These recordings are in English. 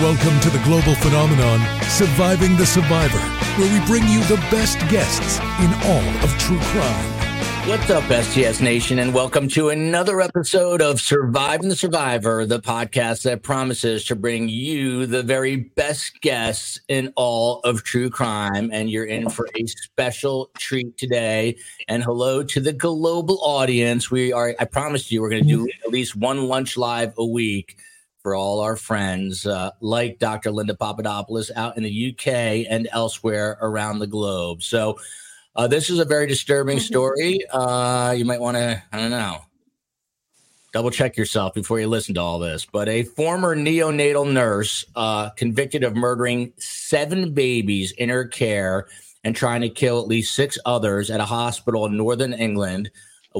Welcome to the global phenomenon, Surviving the Survivor, where we bring you the best guests in all of true crime. What's up, STS Nation, and welcome to another episode of Surviving the Survivor, the podcast that promises to bring you the very best guests in all of true crime. And you're in for a special treat today. And hello to the global audience. We are, I promised you, we're going to do at least one lunch live a week for all our friends uh, like Dr. Linda Papadopoulos out in the UK and elsewhere around the globe. So, uh, this is a very disturbing mm-hmm. story. Uh, you might want to, I don't know, double check yourself before you listen to all this. But a former neonatal nurse uh, convicted of murdering seven babies in her care and trying to kill at least six others at a hospital in northern England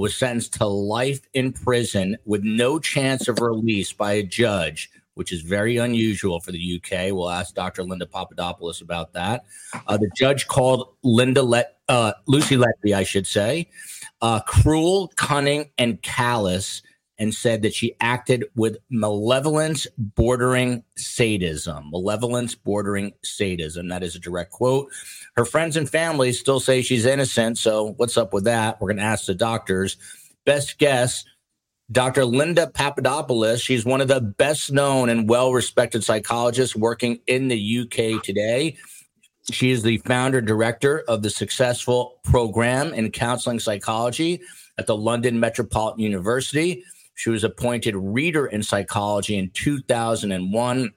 was sentenced to life in prison with no chance of release by a judge which is very unusual for the UK. We'll ask Dr. Linda Papadopoulos about that. Uh, the judge called Linda Let, uh, Lucy Letby, I should say, uh, cruel, cunning, and callous, and said that she acted with malevolence bordering sadism. Malevolence bordering sadism. That is a direct quote. Her friends and family still say she's innocent. So, what's up with that? We're going to ask the doctors. Best guess Dr. Linda Papadopoulos, she's one of the best known and well respected psychologists working in the UK today. She is the founder director of the successful program in counseling psychology at the London Metropolitan University. She was appointed reader in psychology in 2001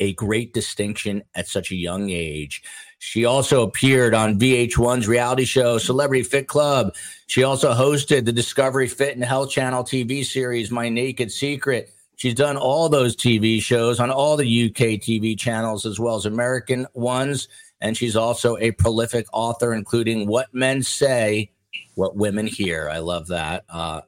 a great distinction at such a young age. She also appeared on VH1's reality show Celebrity Fit Club. She also hosted the Discovery Fit and Health Channel TV series My Naked Secret. She's done all those TV shows on all the UK TV channels as well as American ones. And she's also a prolific author, including What Men Say, What Women Hear. I love that. Uh,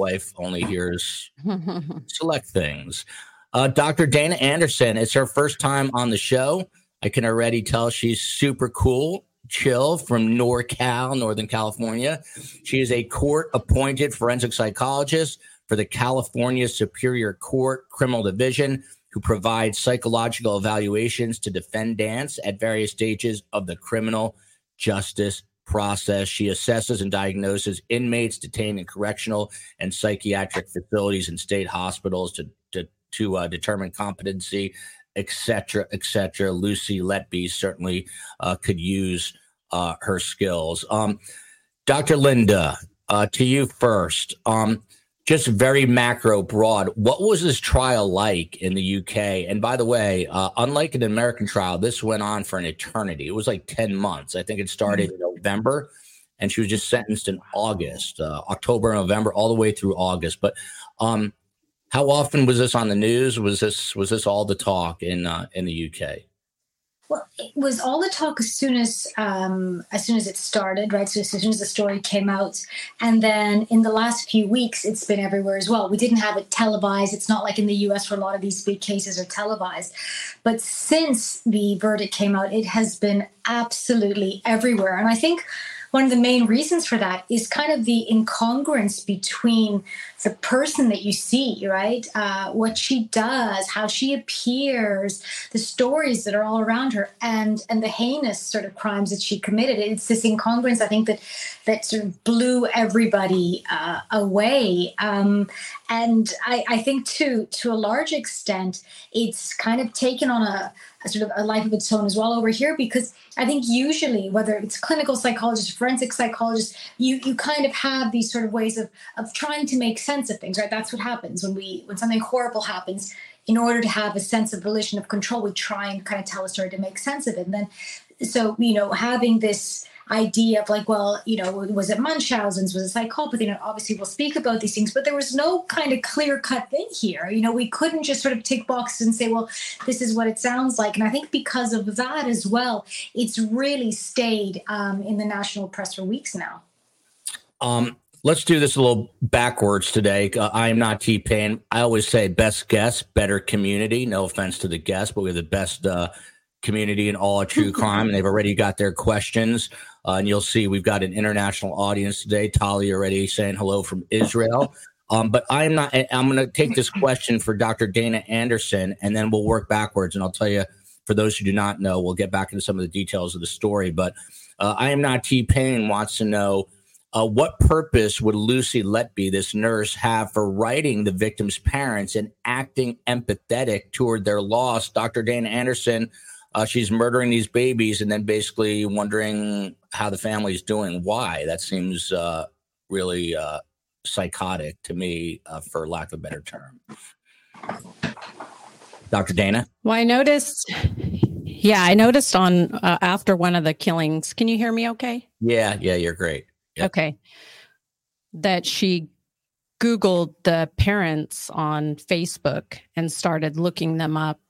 wife only hears select things. Uh, Dr. Dana Anderson, it's her first time on the show. I can already tell she's super cool, chill from NorCal, Northern California. She is a court appointed forensic psychologist for the California Superior Court Criminal Division who provides psychological evaluations to defendants at various stages of the criminal justice process. She assesses and diagnoses inmates detained in correctional and psychiatric facilities and state hospitals to, to to uh, determine competency, etc., etc. Lucy Letby certainly uh, could use uh, her skills. Um, Dr. Linda, uh, to you first. Um, just very macro broad, what was this trial like in the UK? And by the way, uh, unlike an American trial, this went on for an eternity. It was like 10 months. I think it started mm-hmm. November and she was just sentenced in August, uh, October, November, all the way through August. But um, how often was this on the news? Was this was this all the talk in uh, in the UK? Well, it was all the talk as soon as um, as soon as it started, right? So as soon as the story came out, and then in the last few weeks, it's been everywhere as well. We didn't have it televised. It's not like in the U.S. where a lot of these big cases are televised. But since the verdict came out, it has been absolutely everywhere, and I think one of the main reasons for that is kind of the incongruence between the person that you see, right? Uh, what she does, how she appears, the stories that are all around her, and and the heinous sort of crimes that she committed. It's this incongruence, I think, that that sort of blew everybody uh, away. Um, and I, I think to to a large extent, it's kind of taken on a sort of a life of its own as well over here because I think usually whether it's clinical psychologists, forensic psychologists, you you kind of have these sort of ways of of trying to make sense of things, right? That's what happens when we when something horrible happens. In order to have a sense of volition of control, we try and kind of tell a story to make sense of it. And then, so you know, having this idea of like, well, you know, was it Munchausen's? Was it psychopathy? And obviously, we'll speak about these things, but there was no kind of clear cut thing here. You know, we couldn't just sort of tick boxes and say, well, this is what it sounds like. And I think because of that as well, it's really stayed um, in the national press for weeks now. Um, let's do this a little backwards today. Uh, I am not T Pain. I always say best guest, better community. No offense to the guest, but we're the best uh, community in all of true crime, and they've already got their questions. Uh, and you'll see we've got an international audience today. Tali already saying hello from Israel. Um, but I'm not. I'm going to take this question for Dr. Dana Anderson, and then we'll work backwards. And I'll tell you, for those who do not know, we'll get back into some of the details of the story. But uh, I am not T Pain wants to know uh, what purpose would Lucy Letby, this nurse, have for writing the victim's parents and acting empathetic toward their loss? Dr. Dana Anderson, uh, she's murdering these babies and then basically wondering how the family's doing. Why? That seems uh, really uh, psychotic to me, uh, for lack of a better term. Dr. Dana? Well, I noticed. Yeah, I noticed on uh, after one of the killings. Can you hear me okay? Yeah, yeah, you're great. Okay. That she Googled the parents on Facebook and started looking them up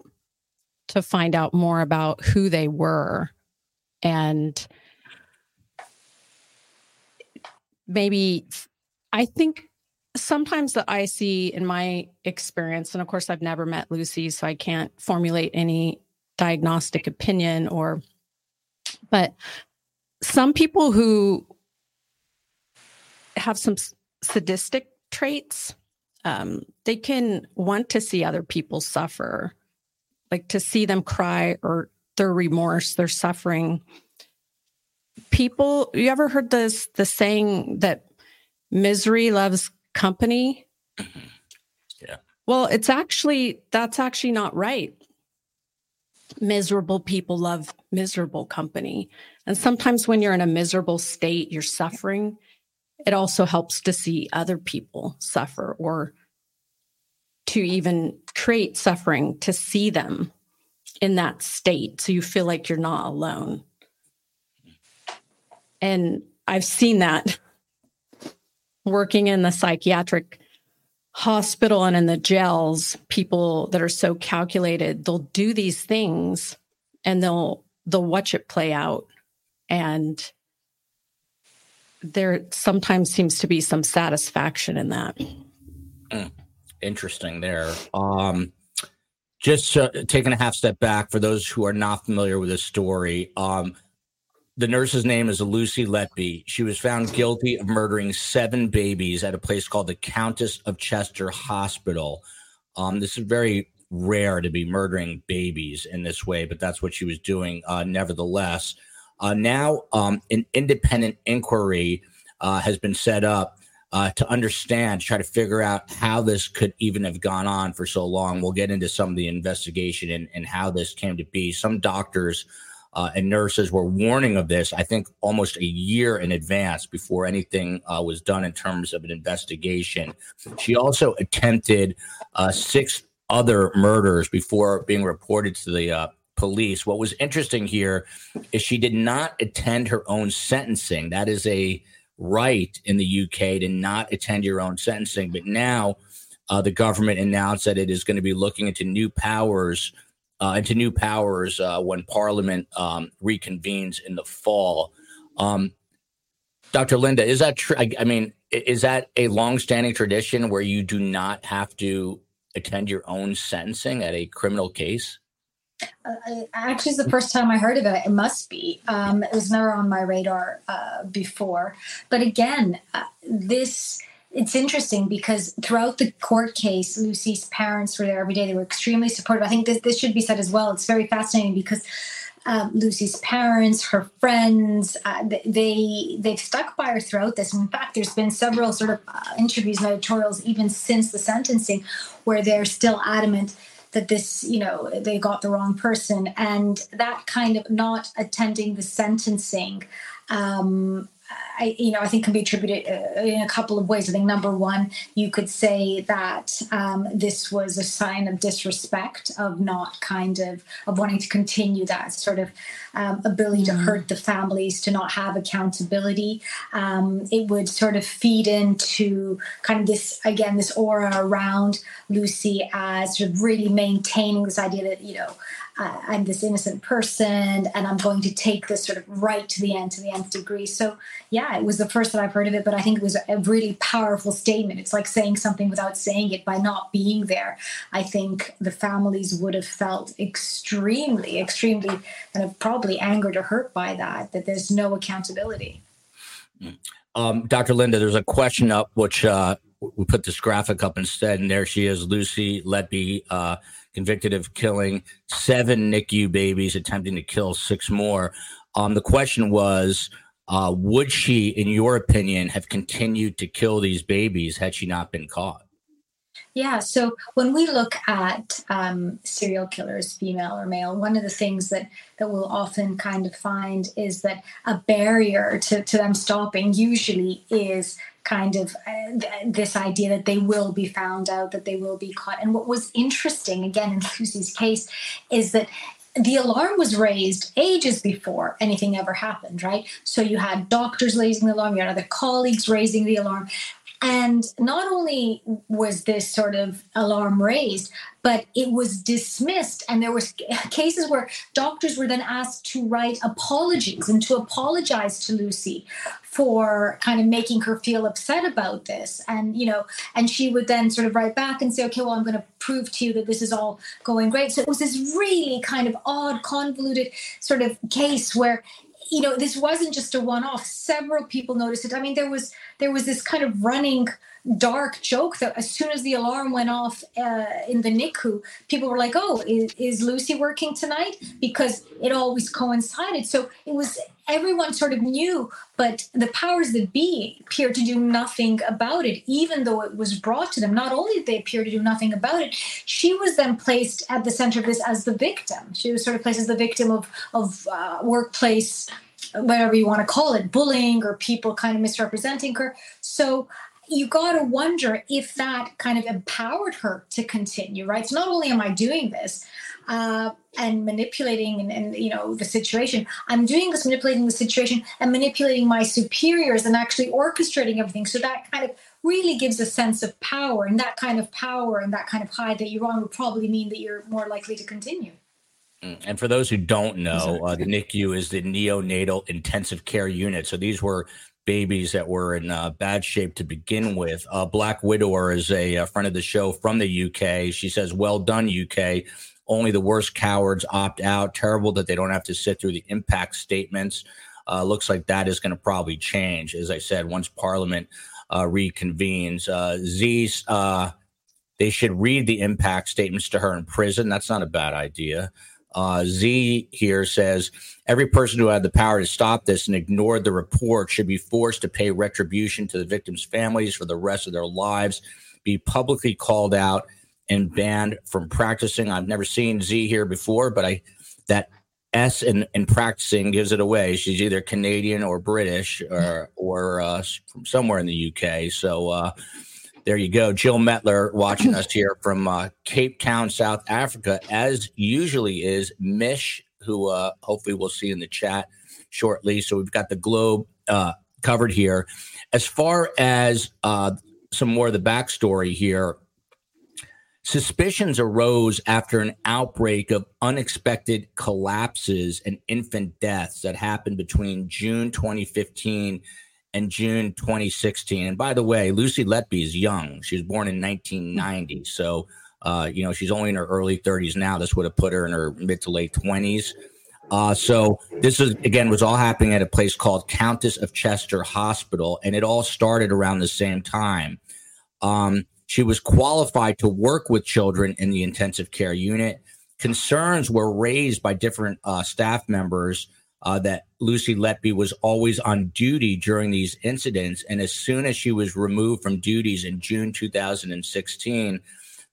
to find out more about who they were and maybe I think sometimes that I see in my experience, and of course, I've never met Lucy, so I can't formulate any diagnostic opinion or, but some people who have some sadistic traits, um, they can want to see other people suffer like to see them cry or their remorse, their suffering. People, you ever heard this the saying that misery loves company? Yeah. Well, it's actually that's actually not right. Miserable people love miserable company. And sometimes when you're in a miserable state, you're suffering, it also helps to see other people suffer or to even create suffering to see them in that state so you feel like you're not alone. And I've seen that working in the psychiatric hospital and in the jails, people that are so calculated, they'll do these things and they'll they'll watch it play out. And there sometimes seems to be some satisfaction in that. Mm interesting there. Um, just uh, taking a half step back for those who are not familiar with this story. Um, the nurse's name is Lucy Letby. She was found guilty of murdering seven babies at a place called the Countess of Chester Hospital. Um, this is very rare to be murdering babies in this way, but that's what she was doing. Uh, nevertheless, uh, now um, an independent inquiry uh, has been set up uh, to understand, try to figure out how this could even have gone on for so long. We'll get into some of the investigation and, and how this came to be. Some doctors uh, and nurses were warning of this, I think, almost a year in advance before anything uh, was done in terms of an investigation. She also attempted uh, six other murders before being reported to the uh, police. What was interesting here is she did not attend her own sentencing. That is a right in the UK to not attend your own sentencing. But now uh, the government announced that it is going to be looking into new powers uh, into new powers uh, when Parliament um, reconvenes in the fall. Um, Dr. Linda, is that true? I, I, mean, is that a longstanding tradition where you do not have to attend your own sentencing at a criminal case? Uh, actually, it's the first time I heard of it. It must be. Um, it was never on my radar uh, before. But again, uh, this it's interesting because throughout the court case, Lucy's parents were there every day. They were extremely supportive. I think this, this should be said as well. It's very fascinating because um, Lucy's parents, her friends, uh, they they've stuck by her throughout this. In fact, there's been several sort of uh, interviews and editorials even since the sentencing where they're still adamant that this, you know, they got the wrong person, and that kind of not attending the sentencing. Um, I, you know, I think can be attributed uh, in a couple of ways. I think number one, you could say that um, this was a sign of disrespect, of not kind of of wanting to continue that sort of um, ability to mm-hmm. hurt the families, to not have accountability. Um, it would sort of feed into kind of this again, this aura around Lucy as sort of really maintaining this idea that you know uh, I'm this innocent person and I'm going to take this sort of right to the end, to the nth degree. So, yeah, it was the first that I've heard of it, but I think it was a really powerful statement. It's like saying something without saying it by not being there. I think the families would have felt extremely, extremely kind of probably angered or hurt by that, that there's no accountability. Um, Dr. Linda, there's a question up which uh, we put this graphic up instead, and there she is, Lucy Letby. Uh, convicted of killing seven NICU babies, attempting to kill six more. Um, the question was, uh, would she, in your opinion, have continued to kill these babies had she not been caught? Yeah, so when we look at um, serial killers, female or male, one of the things that that we'll often kind of find is that a barrier to, to them stopping usually is kind of uh, this idea that they will be found out, that they will be caught. And what was interesting, again, in Lucy's case, is that the alarm was raised ages before anything ever happened, right? So you had doctors raising the alarm, you had other colleagues raising the alarm. And not only was this sort of alarm raised, but it was dismissed. And there was cases where doctors were then asked to write apologies and to apologize to Lucy for kind of making her feel upset about this. And, you know, and she would then sort of write back and say, okay, well, I'm going to prove to you that this is all going great. So it was this really kind of odd, convoluted sort of case where you know this wasn't just a one off several people noticed it. I mean there was there was this kind of running dark joke that as soon as the alarm went off uh, in the NICU, people were like, "Oh, is, is, Lucy working tonight?" Because it always coincided. So it was everyone sort of knew, but the powers that be appeared to do nothing about it, even though it was brought to them. Not only did they appear to do nothing about it, she was then placed at the center of this as the victim. She was sort of placed as the victim of of uh, workplace whatever you want to call it, bullying or people kind of misrepresenting her. So you got to wonder if that kind of empowered her to continue, right? So not only am I doing this uh, and manipulating and, and, you know the situation, I'm doing this manipulating the situation and manipulating my superiors and actually orchestrating everything. So that kind of really gives a sense of power, and that kind of power and that kind of high that you're on would probably mean that you're more likely to continue. Mm, and for those who don't know, uh, the NICU is the neonatal intensive care unit. So these were babies that were in uh, bad shape to begin with. Uh, Black Widower is a, a, friend of the show from the UK. She says, Well done, UK. Only the worst cowards opt out. Terrible that they don't have to sit through the impact statements. Uh, looks like that is going to probably change, as I said, once Parliament uh, reconvenes. Uh, Z's, uh, they should read the impact statements to her in prison. That's not a bad idea. Uh, Z here says every person who had the power to stop this and ignored the report should be forced to pay retribution to the victims' families for the rest of their lives, be publicly called out and banned from practicing. I've never seen Z here before, but I that S in, in practicing gives it away. She's either Canadian or British or or uh, from somewhere in the UK. So uh, there you go. Jill Metler watching us here from uh, Cape Town, South Africa, as usually is Mish, who uh, hopefully we'll see in the chat shortly. So we've got the globe uh, covered here. As far as uh, some more of the backstory here, Suspicions arose after an outbreak of unexpected collapses and infant deaths that happened between June 2015 and June 2016. And by the way, Lucy Letby is young. She was born in 1990. So, uh, you know, she's only in her early 30s now. This would have put her in her mid to late 20s. Uh, so this is again was all happening at a place called Countess of Chester Hospital, and it all started around the same time. Um, she was qualified to work with children in the intensive care unit. Concerns were raised by different uh, staff members uh, that Lucy Letby was always on duty during these incidents. And as soon as she was removed from duties in June 2016,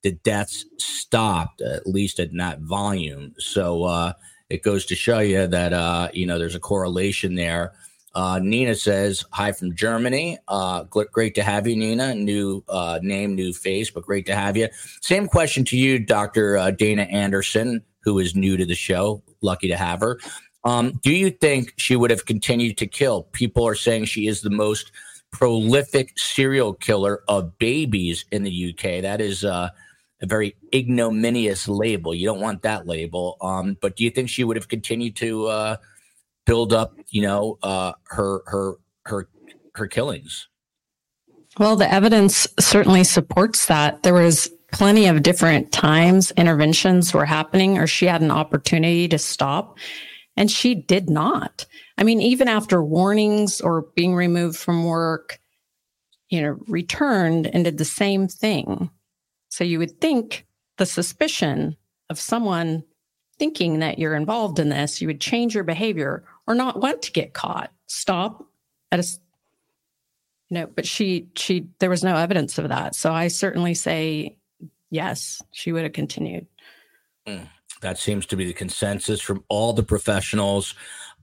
the deaths stopped, at least at that volume. So uh, it goes to show you that, uh, you know, there's a correlation there. Uh, Nina says, Hi from Germany. Uh, great to have you, Nina. New uh, name, new face, but great to have you. Same question to you, Dr. Dana Anderson, who is new to the show. Lucky to have her. Um, do you think she would have continued to kill? People are saying she is the most prolific serial killer of babies in the UK. That is uh, a very ignominious label. You don't want that label. Um, but do you think she would have continued to? Uh, build up, you know, uh, her her her her killings. Well, the evidence certainly supports that. There was plenty of different times interventions were happening, or she had an opportunity to stop, and she did not. I mean, even after warnings or being removed from work, you know, returned and did the same thing. So you would think the suspicion of someone thinking that you're involved in this, you would change your behavior or not want to get caught. Stop at a you know, but she she there was no evidence of that. So I certainly say yes, she would have continued. Mm, that seems to be the consensus from all the professionals.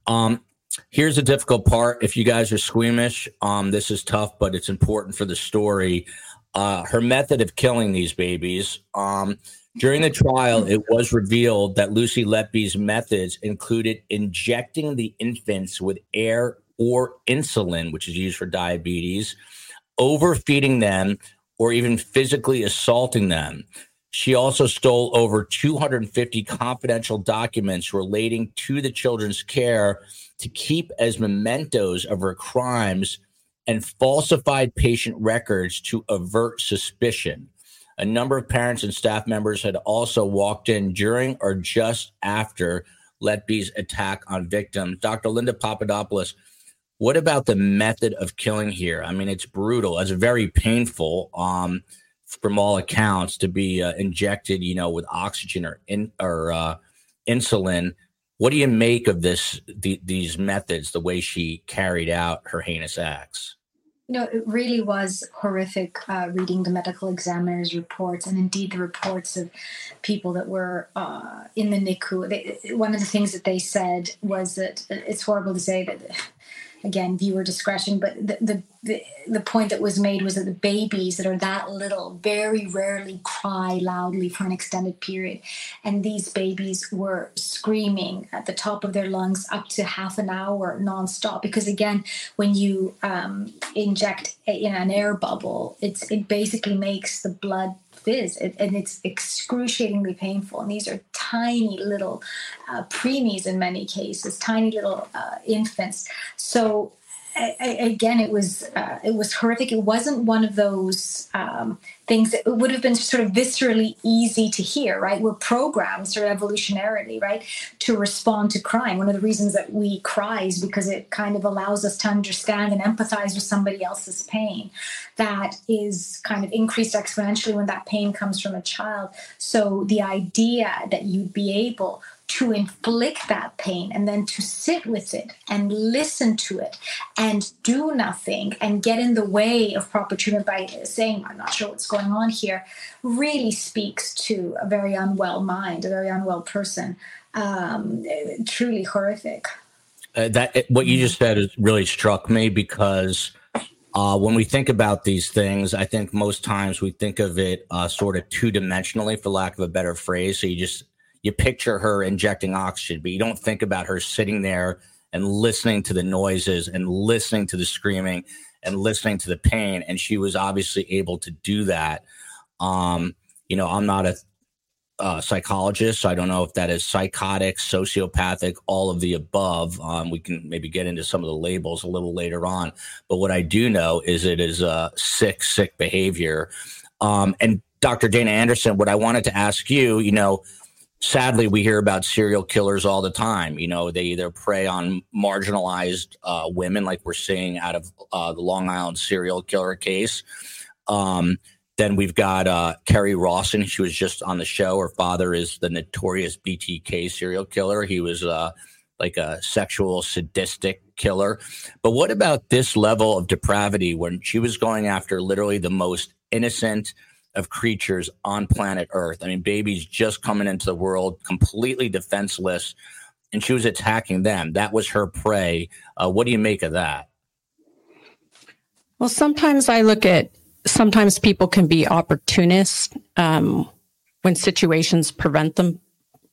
Um, here's the difficult part. If you guys are squeamish, um, this is tough, but it's important for the story. Uh, her method of killing these babies. Um, during the trial, it was revealed that Lucy Letby's methods included injecting the infants with air or insulin, which is used for diabetes, overfeeding them, or even physically assaulting them. She also stole over 250 confidential documents relating to the children's care to keep as mementos of her crimes and falsified patient records to avert suspicion. A number of parents and staff members had also walked in during or just after Letby's attack on victims. Dr. Linda Papadopoulos, what about the method of killing here? I mean, it's brutal. It's very painful, um, from all accounts, to be uh, injected, you know, with oxygen or in, or uh, insulin. What do you make of this? The, these methods, the way she carried out her heinous acts? you know, it really was horrific uh, reading the medical examiner's reports and indeed the reports of people that were uh, in the NICU. They, one of the things that they said was that it's horrible to say that again viewer discretion but the, the, the the point that was made was that the babies that are that little very rarely cry loudly for an extended period. And these babies were screaming at the top of their lungs up to half an hour nonstop. Because again when you um, inject in an air bubble it's it basically makes the blood it, and it's excruciatingly painful. And these are tiny little uh, preemies in many cases tiny little uh, infants. So I, again, it was uh, it was horrific. It wasn't one of those um, things that would have been sort of viscerally easy to hear. Right, we're programmed sort of evolutionarily, right, to respond to crime. One of the reasons that we cry is because it kind of allows us to understand and empathize with somebody else's pain. That is kind of increased exponentially when that pain comes from a child. So the idea that you'd be able to inflict that pain and then to sit with it and listen to it and do nothing and get in the way of proper treatment by saying, I'm not sure what's going on here, really speaks to a very unwell mind, a very unwell person. Um, truly horrific. Uh, that what you just said really struck me because uh, when we think about these things, I think most times we think of it uh, sort of two dimensionally, for lack of a better phrase. So you just you picture her injecting oxygen, but you don't think about her sitting there and listening to the noises and listening to the screaming and listening to the pain. And she was obviously able to do that. Um, you know, I'm not a uh, psychologist. So I don't know if that is psychotic, sociopathic, all of the above. Um, we can maybe get into some of the labels a little later on. But what I do know is it is a sick, sick behavior. Um, and Dr. Dana Anderson, what I wanted to ask you, you know, sadly, we hear about serial killers all the time. You know, they either prey on marginalized uh, women, like we're seeing out of uh, the Long Island serial killer case. Um, then we've got uh, Kerri Rawson. She was just on the show. Her father is the notorious BTK serial killer. He was uh, like a sexual sadistic killer. But what about this level of depravity when she was going after literally the most innocent of creatures on planet Earth? I mean, babies just coming into the world completely defenseless, and she was attacking them. That was her prey. Uh, what do you make of that? Well, sometimes I look at sometimes people can be opportunists um, when situations prevent them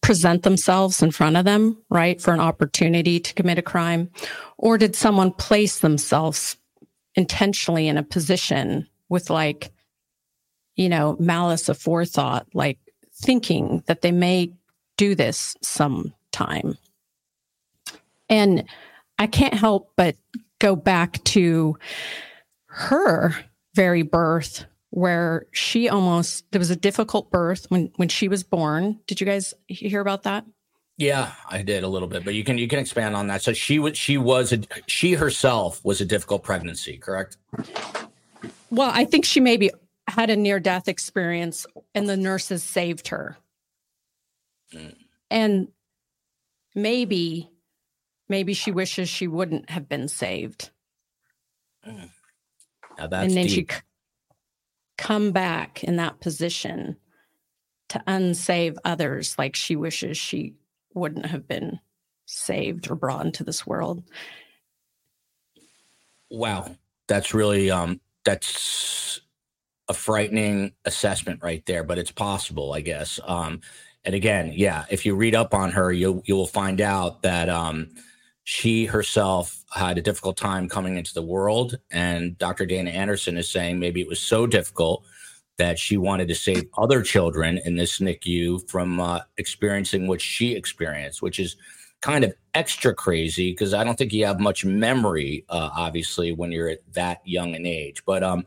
present themselves in front of them, right, for an opportunity to commit a crime? Or did someone place themselves intentionally in a position with like, you know, malice aforethought, like thinking that they may do this sometime? And I can't help but go back to her very birth where she almost there was a difficult birth when when she was born. Did you guys hear about that? Yeah, I did a little bit, but you can you can expand on that. So she was she was a, she herself was a difficult pregnancy, correct? Well, I think she maybe had a near death experience and the nurses saved her. Mm. And maybe maybe she wishes she wouldn't have been saved. Mm and then deep. she c- come back in that position to unsave others like she wishes she wouldn't have been saved or brought into this world. Wow. That's really um that's a frightening assessment right there, but it's possible, I guess. Um and again, yeah, if you read up on her, you you will find out that um she herself had a difficult time coming into the world. And Dr. Dana Anderson is saying maybe it was so difficult that she wanted to save other children in this NICU from uh, experiencing what she experienced, which is kind of extra crazy because I don't think you have much memory, uh, obviously, when you're at that young an age. But um,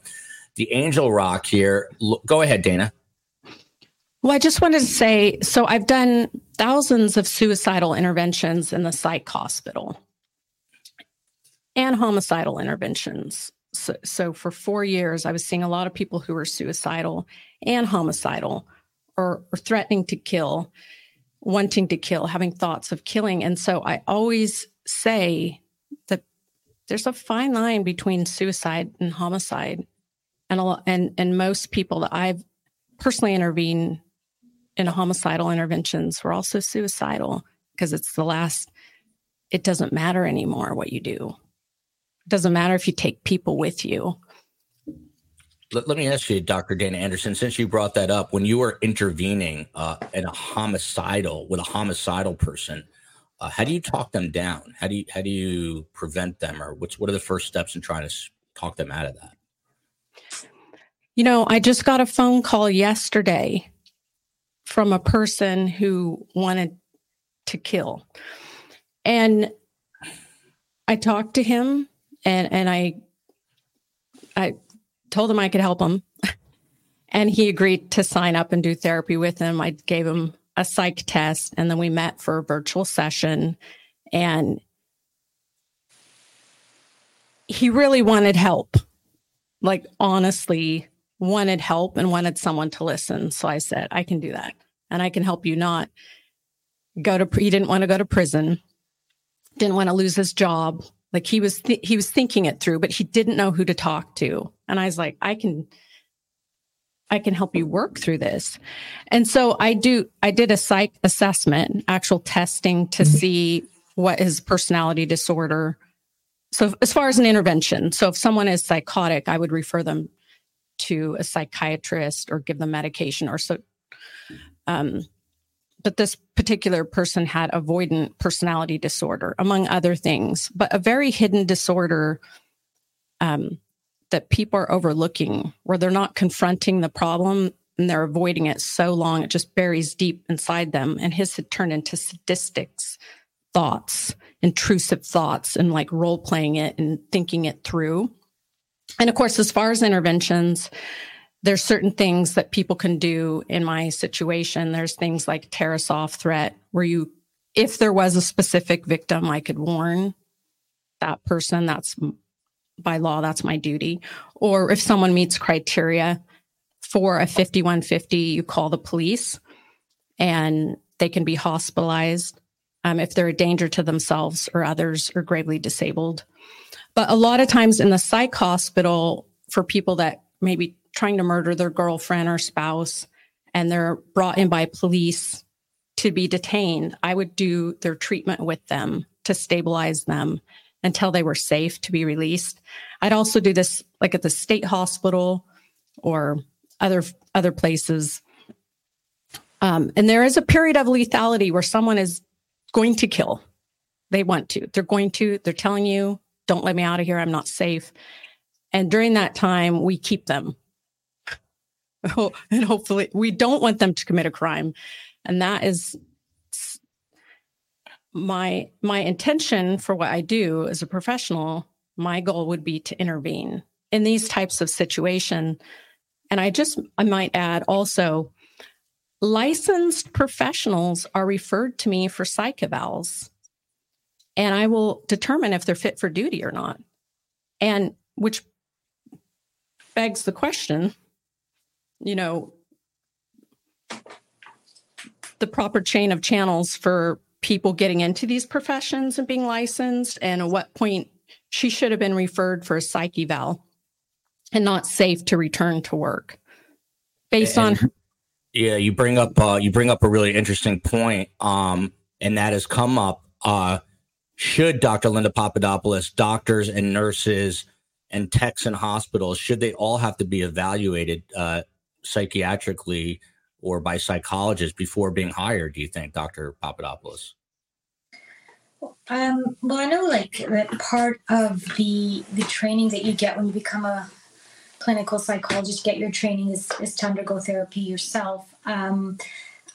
the Angel Rock here, go ahead, Dana. Well, I just wanted to say so I've done thousands of suicidal interventions in the psych hospital and homicidal interventions. So, so, for four years, I was seeing a lot of people who were suicidal and homicidal or, or threatening to kill, wanting to kill, having thoughts of killing. And so I always say that there's a fine line between suicide and homicide. And, a, and, and most people that I've personally intervened in homicidal interventions were also suicidal because it's the last, it doesn't matter anymore what you do. It doesn't matter if you take people with you. Let, let me ask you, Dr. Dana Anderson, since you brought that up, when you were intervening uh, in a homicidal with a homicidal person, uh, how do you talk them down? How do you how do you prevent them, or what's what are the first steps in trying to talk them out of that? You know, I just got a phone call yesterday from a person who wanted to kill. And I talked to him and and I I told him I could help him. and he agreed to sign up and do therapy with him. I gave him a psych test and then we met for a virtual session and he really wanted help. Like honestly, wanted help and wanted someone to listen. So I said, I can do that and I can help you not go to he didn't want to go to prison, didn't want to lose his job. Like he was th- he was thinking it through, but he didn't know who to talk to. And I was like, I can I can help you work through this. And so I do I did a psych assessment, actual testing to mm-hmm. see what his personality disorder. So as far as an intervention, so if someone is psychotic, I would refer them to a psychiatrist or give them medication or so um, but this particular person had avoidant personality disorder, among other things, but a very hidden disorder um, that people are overlooking, where they're not confronting the problem and they're avoiding it so long it just buries deep inside them. And his had turned into sadistics thoughts, intrusive thoughts, and like role playing it and thinking it through. And of course, as far as interventions, there's certain things that people can do in my situation. There's things like Tarasoff threat, where you, if there was a specific victim, I could warn that person. That's by law, that's my duty. Or if someone meets criteria for a 5150, you call the police and they can be hospitalized um, if they're a danger to themselves or others or gravely disabled. But a lot of times in the psych hospital, for people that maybe trying to murder their girlfriend or spouse and they're brought in by police to be detained, I would do their treatment with them to stabilize them until they were safe to be released. I'd also do this like at the state hospital or other other places. Um, and there is a period of lethality where someone is going to kill. They want to. They're going to. They're telling you, "Don't let me out of here. I'm not safe." And during that time, we keep them and hopefully we don't want them to commit a crime and that is my my intention for what i do as a professional my goal would be to intervene in these types of situation and i just i might add also licensed professionals are referred to me for psych evals and i will determine if they're fit for duty or not. And which begs the question you know, the proper chain of channels for people getting into these professions and being licensed, and at what point she should have been referred for a psych eval and not safe to return to work. Based and, on her- yeah you bring up uh, you bring up a really interesting point um, and that has come up uh, should dr linda papadopoulos doctors and nurses and techs in hospitals should they all have to be evaluated uh, psychiatrically or by psychologists before being hired, do you think, Dr. Papadopoulos? Um, well, I know like that part of the the training that you get when you become a clinical psychologist, get your training is, is to undergo therapy yourself. Um,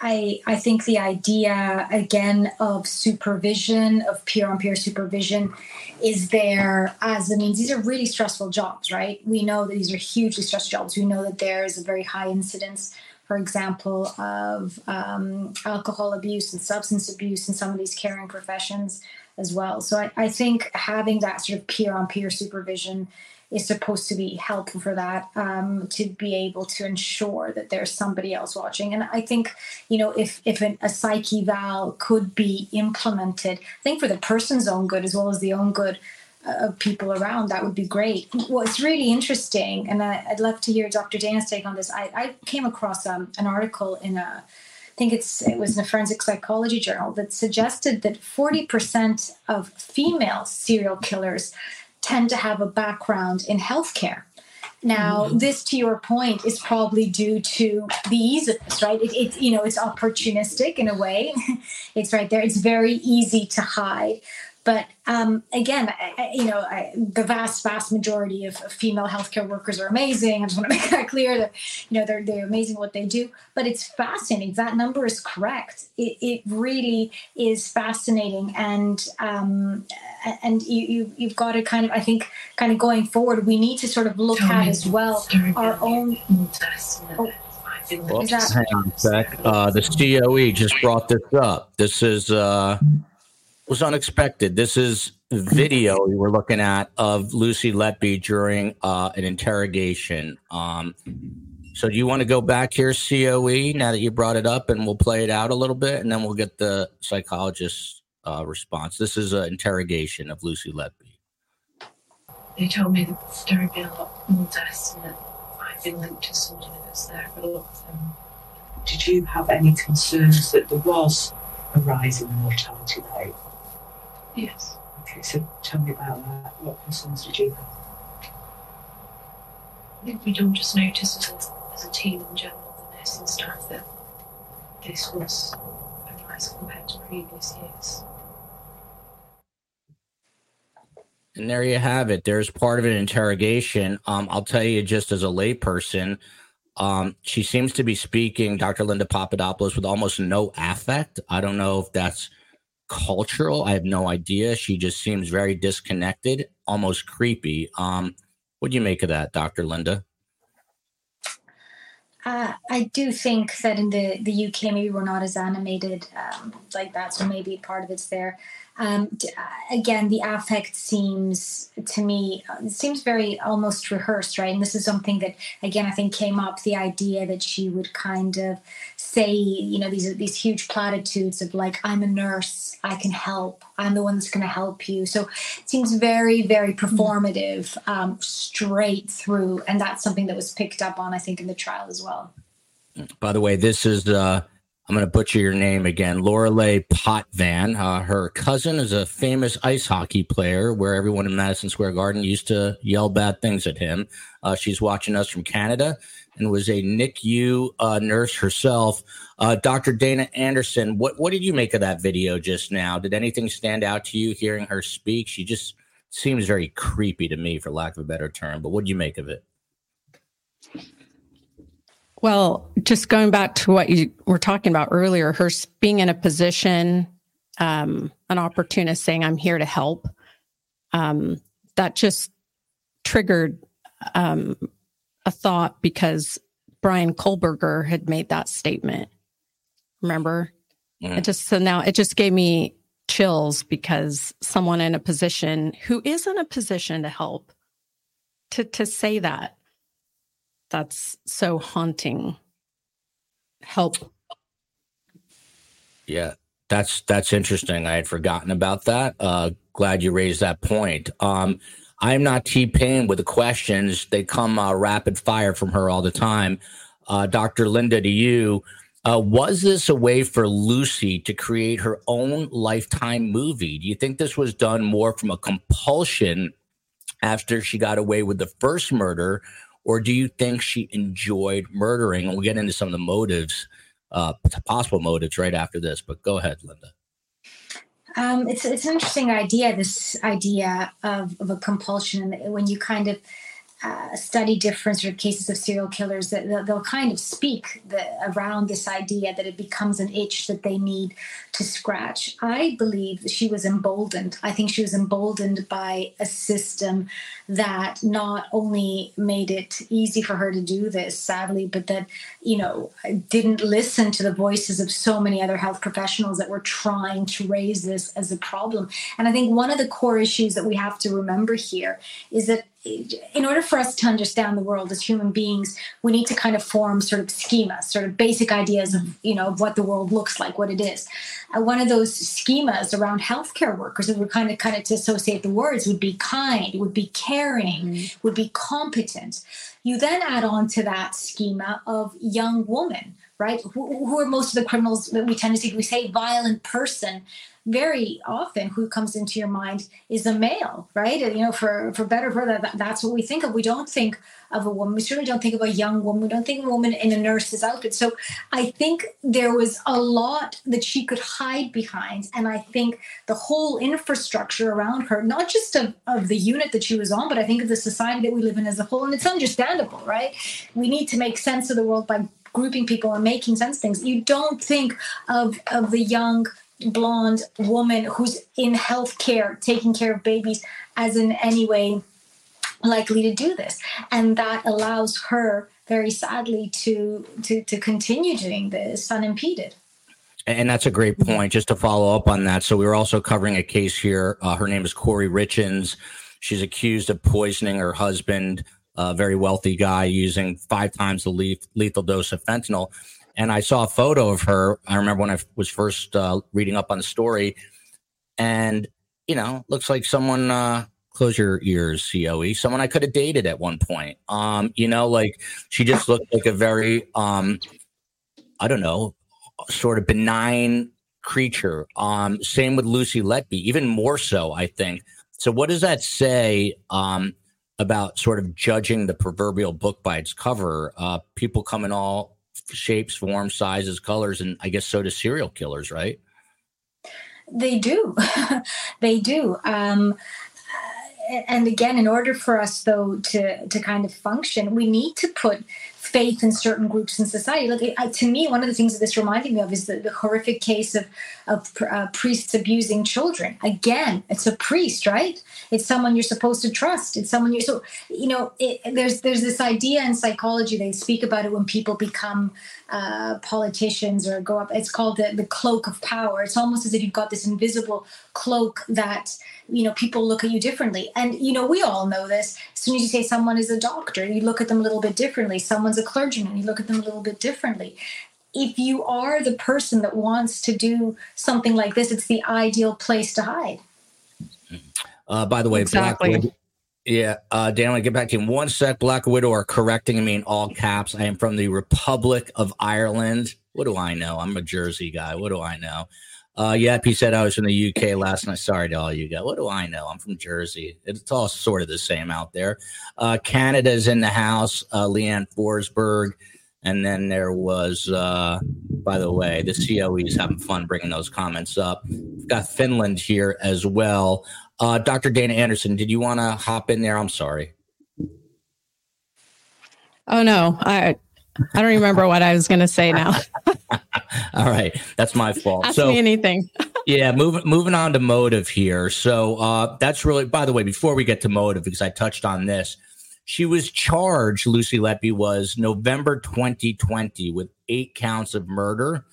I, I think the idea again of supervision, of peer on peer supervision, is there as a means. These are really stressful jobs, right? We know that these are hugely stressful jobs. We know that there is a very high incidence, for example, of um, alcohol abuse and substance abuse in some of these caring professions as well. So I, I think having that sort of peer on peer supervision is supposed to be helpful for that um, to be able to ensure that there's somebody else watching. And i think you know if if an, a psyche eval could be implemented i think for the person's own good as well as the own good uh, of people around that would be great. What's really interesting and I, would love to hear dr dana's take on this. I, I came across um, an article in a I think it's it was in a forensic psychology journal that suggested that 40% of female serial killers tend to have a background in healthcare. Now, mm-hmm. this, to your point, is probably due to the ease of this, right? It, it's you know, it's opportunistic in a way. it's right there. It's very easy to hide. But um, again, I, you know, I, the vast, vast majority of, of, female healthcare workers are amazing. I just want to make that clear that, you know, they're, they're amazing what they do. But it's fascinating. That number is correct. It, it really is fascinating. And, um, and you, you, you've got to kind of, I think, kind of going forward, we need to sort of look at as well our own. Oh, Oops, hang on a sec. Uh, the COE just brought this up. This is uh, was unexpected. This is video we were looking at of Lucy Letby during uh, an interrogation. Um, So do you want to go back here, COE, now that you brought it up, and we'll play it out a little bit, and then we'll get the psychologist's uh, response. This is an interrogation of Lucy Letby. They told me that there would be a lot more tests and that I've been linked to something that's there for a lot of them. Did you have any concerns that there was a rise in the mortality rate? Yes. Okay, so tell me about that. What concerns did you have? I think we don't just notice as a, as a team in general, the nursing staff, that this was a rise compared to previous years. And there you have it. There's part of an interrogation. Um, I'll tell you, just as a layperson, um, she seems to be speaking, Dr. Linda Papadopoulos, with almost no affect. I don't know if that's cultural. I have no idea. She just seems very disconnected, almost creepy. Um, what do you make of that, Dr. Linda? Uh, I do think that in the, the UK, maybe we're not as animated um, like that, so maybe part of it's there. Um, uh, again, the affect seems to me uh, seems very almost rehearsed, right? And this is something that, again, I think came up the idea that she would kind of say, you know, these are these huge platitudes of like, "I'm a nurse, I can help, I'm the one that's going to help you." So it seems very, very performative, um, straight through, and that's something that was picked up on, I think, in the trial as well. By the way, this is uh, I'm going to butcher your name again. Lorelei Potvin. Uh, her cousin is a famous ice hockey player where everyone in Madison Square Garden used to yell bad things at him. Uh, she's watching us from Canada and was a NICU uh, nurse herself. Uh, Dr. Dana Anderson, what, what did you make of that video just now? Did anything stand out to you hearing her speak? She just seems very creepy to me, for lack of a better term. But what did you make of it? Well, just going back to what you were talking about earlier, her being in a position, um, an opportunist saying, I'm here to help, um, that just triggered um, a thought because Brian Kohberger had made that statement. Remember? Mm. It just, so now it just gave me chills because someone in a position who is in a position to help to, to say that that's so haunting. Help. Yeah, that's that's interesting. I had forgotten about that. Uh, glad you raised that point. Um, I'm not T Pain with the questions. They come uh, rapid fire from her all the time. Uh, Dr. Linda, to you, uh, was this a way for Lucy to create her own lifetime movie? Do you think this was done more from a compulsion after she got away with the first murder, or do you think she enjoyed murdering? And we'll get into some of the motives, uh, possible motives, right after this. But go ahead, Linda. Um, it's it's an interesting idea. This idea of, of a compulsion, when you kind of uh, study different sort of cases of serial killers that they'll, kind of speak the, around this idea that it becomes an itch that they need to scratch. I believe she was emboldened. I think she was emboldened by a system that not only made it easy for her to do this, sadly, but that, you know, didn't listen to the voices of so many other health professionals that were trying to raise this as a problem. And I think one of the core issues that we have to remember here is that in order for us to understand the world as human beings, we need to kind of form sort of schemas, sort of basic ideas of you know of what the world looks like, what it is. Uh, one of those schemas around healthcare workers, that would kind of kind of to associate the words, would be kind, would be caring, mm-hmm. would be competent. You then add on to that schema of young woman, right? Who, who, are most of the criminals that we tend to see? We say violent person very often who comes into your mind is a male, right? You know, for for better for that, that's what we think of. We don't think of a woman. We certainly don't think of a young woman. We don't think of a woman in a nurse's outfit. So I think there was a lot that she could hide behind, and I think the whole infrastructure around her, not just of, of the unit that she was on, but I think of the society that we live in as a whole, and it's understandable, right? We need to make sense of the world by grouping people and making sense things. You don't think of of the young blonde woman who's in healthcare taking care of babies as in any way likely to do this. And that allows her very sadly to to to continue doing this unimpeded. And that's a great point. Just to follow up on that so we were also covering a case here. Uh, her name is Kouri Richins she's accused of poisoning her husband a very wealthy guy using five times the lethal dose of fentanyl. And I saw a photo of her. I remember when I was first uh, reading up on the story, and you know, looks like someone. Uh, close your ears, Coe. Someone I could have dated at one point. Um, you know, like she just looked like a very, um, I don't know, sort of benign creature. Um, same with Lucy Letby, even more so, I think. So, what does that say um, about sort of judging the proverbial book by its cover? Uh, people come in all shapes, forms, sizes, colors, and I guess so do serial killers, right? They do. they do. Um, and again, in order for us though to to kind of function, we need to put faith in certain groups in society. Like it, to me, one of the things that this reminded me of is the, the horrific case of of uh, priests abusing children. Again, it's a priest, right? It's someone you're supposed to trust. It's someone you so you know. It, there's there's this idea in psychology. They speak about it when people become uh, politicians or go up. It's called the the cloak of power. It's almost as if you've got this invisible cloak that you know people look at you differently and you know we all know this as soon as you say someone is a doctor you look at them a little bit differently someone's a clergyman you look at them a little bit differently if you are the person that wants to do something like this it's the ideal place to hide uh, by the way exactly. Black Widow, yeah, uh, Dan, I get back to you in one sec. Black Widow are correcting me in all caps. I am from the Republic of Ireland. What do I know? I'm a Jersey guy. What do I know? Uh, yep, he said I was from the UK last night. Sorry to all you guys. What do I know? I'm from Jersey. It's all sort of the same out there. Uh, Canada's in the house. Uh, Leanne Forsberg. And then there was, uh, by the way, the COE is having fun bringing those comments up. We've got Finland here as well. Uh, Dr. Dana Anderson, did you want to hop in there? I'm sorry. Oh no, I I don't remember what I was going to say now. All right, that's my fault. Ask so, me anything. yeah, moving moving on to motive here. So uh, that's really. By the way, before we get to motive, because I touched on this, she was charged. Lucy Letby was November 2020 with eight counts of murder.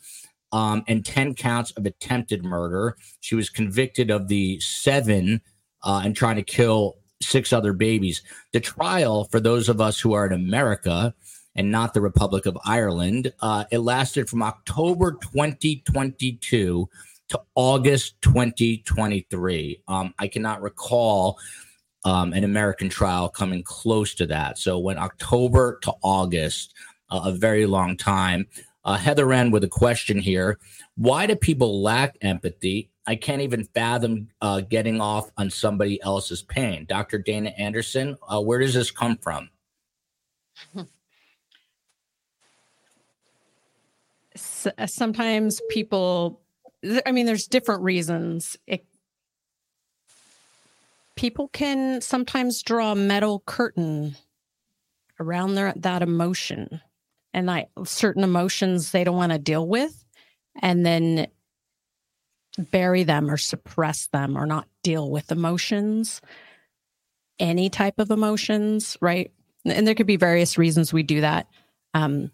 Um, and 10 counts of attempted murder. She was convicted of the seven uh, and trying to kill six other babies. The trial, for those of us who are in America, and not the Republic of Ireland. Uh, it lasted from October 2022 to August 2023. Um, I cannot recall um, an American trial coming close to that. So, when October to August, uh, a very long time. Uh, Heather N with a question here. Why do people lack empathy? I can't even fathom uh, getting off on somebody else's pain. Dr. Dana Anderson, uh, where does this come from? Uh, sometimes people i mean there's different reasons it, people can sometimes draw a metal curtain around their that emotion and like certain emotions they don't want to deal with and then bury them or suppress them or not deal with emotions any type of emotions right and there could be various reasons we do that um,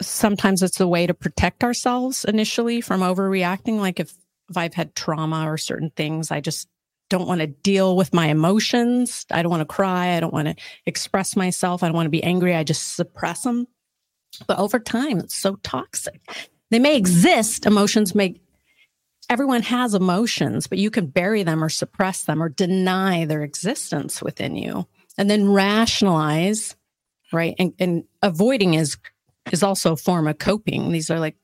sometimes it's a way to protect ourselves initially from overreacting. Like if, if I've had trauma or certain things, I just don't want to deal with my emotions. I don't want to cry. I don't want to express myself. I don't want to be angry. I just suppress them. But over time, it's so toxic. They may exist. Emotions may, everyone has emotions, but you can bury them or suppress them or deny their existence within you and then rationalize, right? And, and avoiding is is also a form of coping. These are like,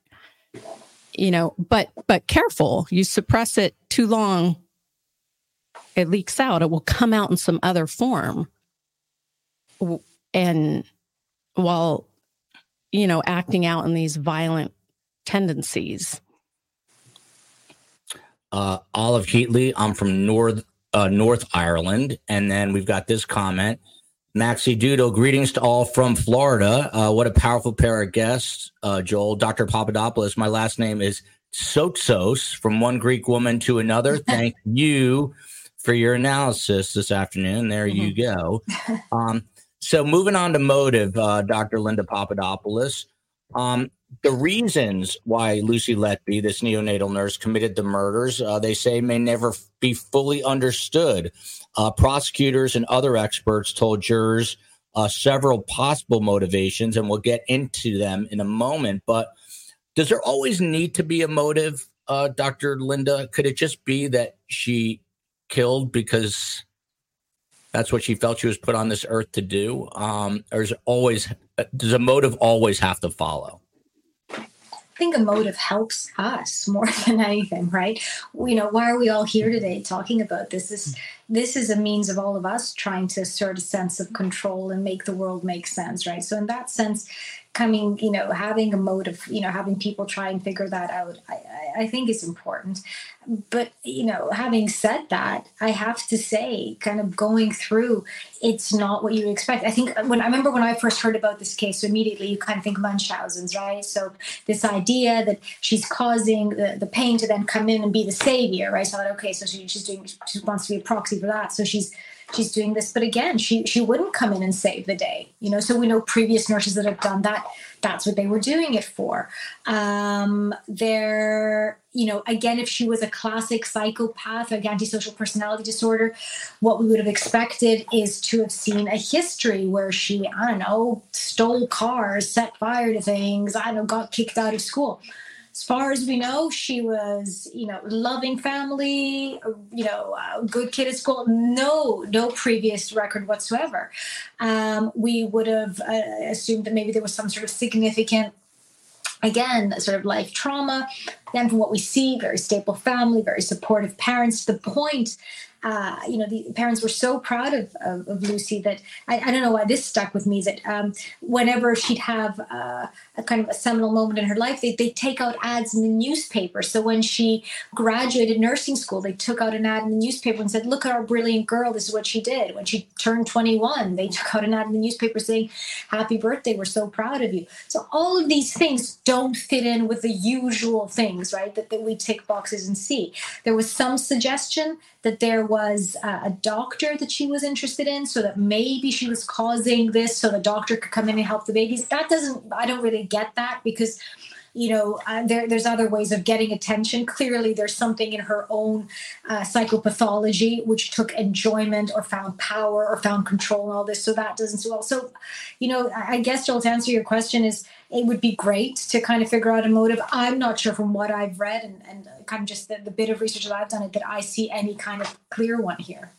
you know, but but careful. You suppress it too long, it leaks out. It will come out in some other form. And while, you know, acting out in these violent tendencies. Uh, Olive Heatley, I'm from North uh, North Ireland, and then we've got this comment. Maxi Doodle, greetings to all from Florida. Uh, what a powerful pair of guests, uh, Joel. Dr. Papadopoulos, my last name is Sotsos, from one Greek woman to another. Thank you for your analysis this afternoon. There mm-hmm. you go. Um, so, moving on to motive, uh, Dr. Linda Papadopoulos. Um, the reasons why Lucy Letby, this neonatal nurse, committed the murders, uh, they say may never be fully understood. Uh, prosecutors and other experts told jurors uh, several possible motivations, and we'll get into them in a moment. But does there always need to be a motive, uh, Dr. Linda? Could it just be that she killed because that's what she felt she was put on this earth to do? Um, is always does a motive always have to follow? I think a motive helps us more than anything, right? You know, why are we all here today talking about this? This this is a means of all of us trying to assert a sense of control and make the world make sense, right? So in that sense, coming, you know, having a mode of, you know, having people try and figure that out, I, I think is important. But, you know, having said that, I have to say, kind of going through, it's not what you expect. I think when I remember when I first heard about this case, so immediately you kind of think Munchausen's, right? So this idea that she's causing the, the pain to then come in and be the savior, right? So thought, okay, so she, she's doing, she wants to be a proxy for that. So she's she's doing this but again she she wouldn't come in and save the day you know? So we know previous nurses that have done that that's what they were doing it for. Um there you know again if she was a classic psychopath like antisocial personality disorder what we would have expected is to have seen a history where she i don't know stole cars set fire to things i don't know got kicked out of school as far as we know, she was, you know, loving family, you know, good kid at school. No, no previous record whatsoever. Um, we would have uh, assumed that maybe there was some sort of significant again sort of life trauma then from what we see very stable family very supportive parents to the point uh, you know, the parents were so proud of, of, of Lucy that I, I, don't know why this stuck with me. That um, whenever she'd have uh, a kind of a seminal moment in her life, they they take out ads in the newspaper. So when she graduated nursing school, they took out an ad in the newspaper and said, "Look at our brilliant girl. This is what she did." When she turned 21, they took out an ad in the newspaper saying, "Happy birthday. We're so proud of you." So all of these things don't fit in with the usual things, right? That that we tick boxes and see. There was some suggestion that there was uh, a doctor that she was interested in, so that maybe she was causing this so the doctor could come in and help the babies. That doesn't, I don't really get that because you know, uh, there, there's other ways of getting attention. Clearly, there's something in her own uh, psychopathology which took enjoyment or found power or found control and all this. So that doesn't so well. So, you know, I guess Joel, to answer your question is it would be great to kind of figure out a motive. I'm not sure from what I've read and, and kind of just the, the bit of research that I've done it that I see any kind of clear one here.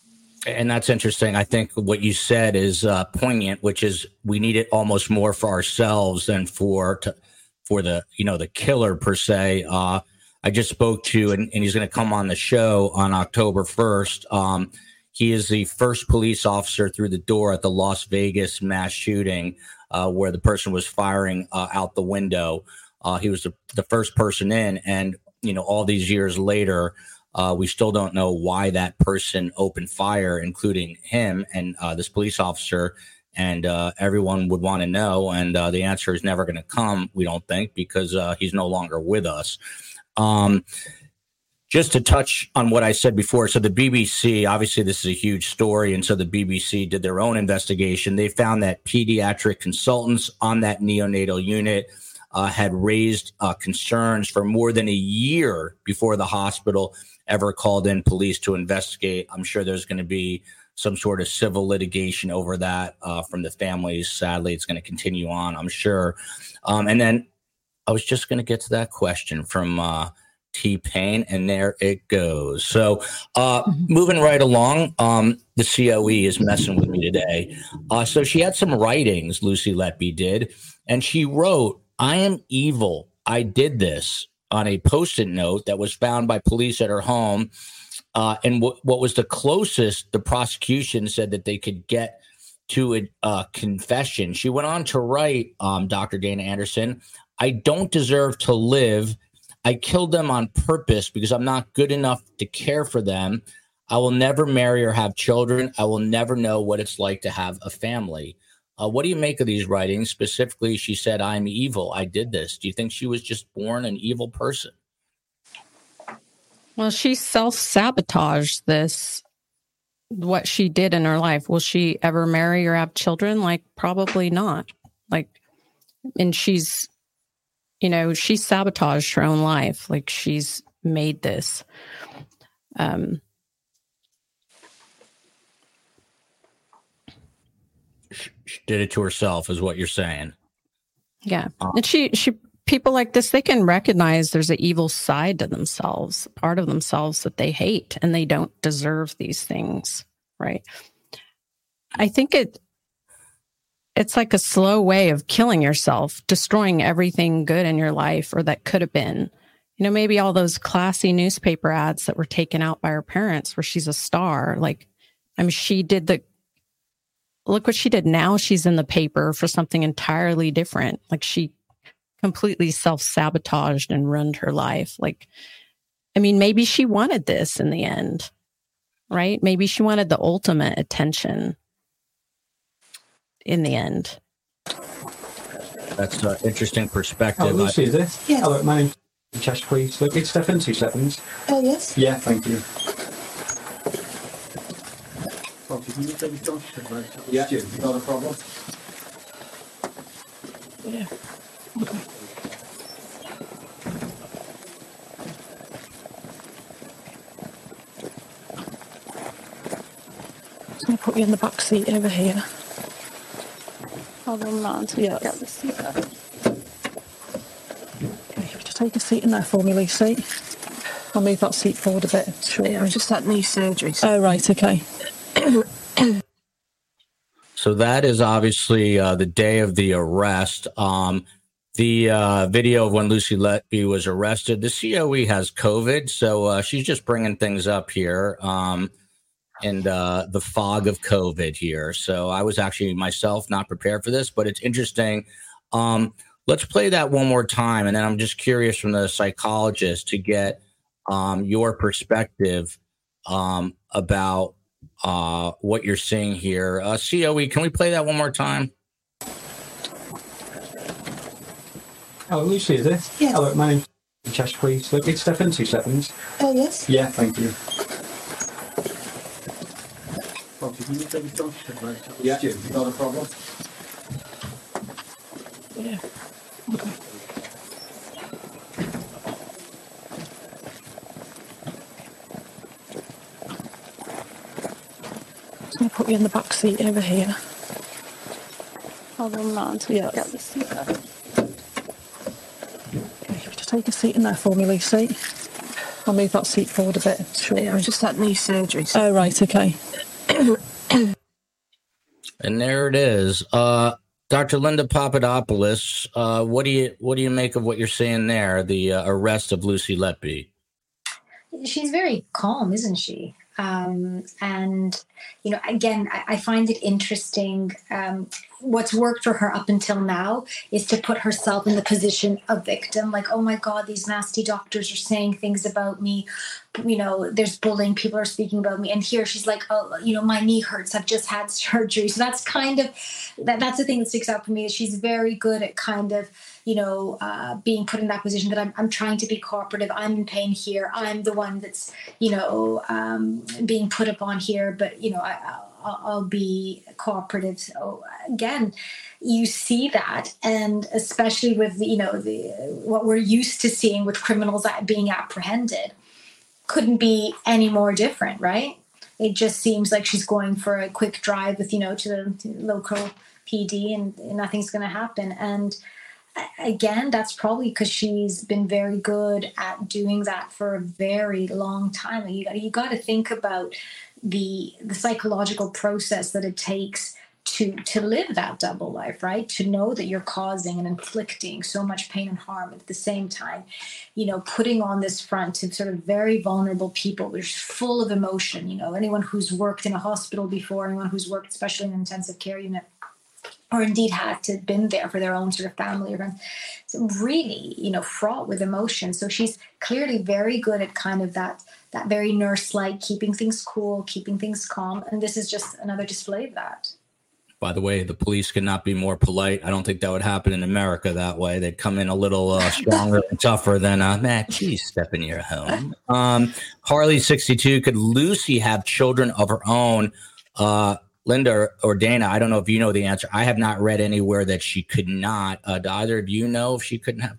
And that's interesting. I think what you said is uh, poignant, which is we need it almost more for ourselves than for to, for the you know the killer per se. Uh, I just spoke to, and, and he's going to come on the show on October first. Um, he is the first police officer through the door at the Las Vegas mass shooting uh, where the person was firing uh, out the window. Uh, he was the, the, first person in, and you know, all these years later, uh, we still don't know why that person opened fire, including him and uh, this police officer. And uh, everyone would want to know, and the answer is never going to come. We don't think because he's no longer with us. Um, just to touch on what I said before, so the BBC, obviously, this is a huge story. And so the BBC did their own investigation. They found that pediatric consultants on that neonatal unit uh, had raised uh, concerns for more than a year before the hospital ever called in police to investigate. I'm sure there's going to be some sort of civil litigation over that uh, from the families. Sadly, it's going to continue on, I'm sure. Um, and then I was just going to get to that question from uh, T Pain, and there it goes. So, uh, mm-hmm. moving right along, um, the COE is messing with me today. Uh, so she had some writings, Lucy Letby did, and she wrote, I am evil. I did this on a post it note that was found by police at her home. Uh, and w- what was the closest the prosecution said that they could get to a uh, confession? She went on to write, um, Dr. Dana Anderson, I don't deserve to live I killed them on purpose because I'm not good enough to care for them. I will never marry or have children. I will never know what it's like to have a family. Uh, what do you make of these writings? Specifically, she said, I'm evil. I did this. Do you think she was just born an evil person? Well, she self sabotaged this, what she did in her life. Will she ever marry or have children? Like, probably not. Like, and she's you know, she sabotaged her own life. Like she's made this. Um, She, did it to herself, is what you're saying. yeah. Uh, and she, she, people like this, they can recognize there's an evil side to themselves, part of themselves that they hate and they don't deserve these things. Right. I think it, it's like a slow way of killing yourself, destroying everything good in your life or that could have been. You know, maybe all those classy newspaper ads that were taken out by her parents where she's a star. Like, I mean, she did the look what she did now. She's in the paper for something entirely different. Like, she completely self sabotaged and ruined her life. Like, I mean, maybe she wanted this in the end, right? Maybe she wanted the ultimate attention in the end. That's an interesting perspective. Oh, Lucy, I- is it? Yes. Hello, my name's Chester, please. Look, it's Stefan, two seconds. Oh, yes. Yeah, thank you. Yeah, not a problem. Yeah. I'm going to put you in the back seat over here. Hold on, man. Yeah. Get the seat. Okay, just take a seat in there for me, Lucy. I'll move that seat forward a bit. Sure. Yeah, I've just had knee surgery. So Oh, right, okay. So that is obviously uh, the day of the arrest. Um, the uh, video of when Lucy Letby was arrested. The COE has COVID, so uh, she's just bringing things up here um, and uh, the fog of COVID here. So I was actually myself not prepared for this, but it's interesting. Um, let's play that one more time, and then I'm just curious from the psychologist to get um, your perspective um, about uh, what you're seeing here. Uh, COE, can we play that one more time? Oh, Lucy, is it? Yes. Hello, my name's Chester, please. Look, it's Stefan, two seconds. Oh, yes. Yeah, thank you. Yeah, not a problem. Yeah. Okay. Going to put you in the back seat over here. Hold on, man. Yeah. Get the seat. Okay, just take a seat in there for me, Lucy. I'll move that seat forward a bit. Sure. yeah, I've just had knee surgery. So Oh, right, okay. And there it is. Uh, Dr. Linda Papadopoulos, uh, what do you what do you make of what you're seeing there? The uh, arrest of Lucy Letby. she's very calm, isn't she? Um, and you know, again, I, I find it interesting. Um, what's worked for her up until now is to put herself in the position of victim. Like, oh my God, these nasty doctors are saying things about me. You know, there's bullying. People are speaking about me. And here she's like, oh, you know, my knee hurts. I've just had surgery. So that's kind of that. That's the thing that sticks out for me. Is she's very good at kind of you know, uh, being put in that position that I'm, I'm trying to be cooperative. I'm in pain here. I'm the one that's, you know, um, being put upon here. But you know, I, I'll, I'll be cooperative. So again, you see that, and especially with the, you know the what we're used to seeing with criminals being apprehended, couldn't be any more different, right? It just seems like she's going for a quick drive with you know to the local PD, and nothing's going to happen. And again, that's probably because she's been very good at doing that for a very long time. You got you got to think about the the psychological process that it takes to to live that double life, right? To know that you're causing and inflicting so much pain and harm at the same time, you know, putting on this front to sort of very vulnerable people, which is full of emotion. You know, anyone who's worked in a hospital before, anyone who's worked especially in an intensive care unit or indeed had to been there for their own sort of family or friends. So really, you know, fraught with emotion. So she's clearly very good at kind of that that very nurse-like keeping things cool, keeping things calm. And this is just another display of that. By the way, the police could not be more polite. I don't think that would happen in America that way. They'd come in a little uh, stronger and tougher than, uh, man, please step in your home. Um, Harley62, could Lucy have children of her own? Uh, Linda or Dana, I don't know if you know the answer. I have not read anywhere that she could not. Uh, do either of you know if she couldn't have?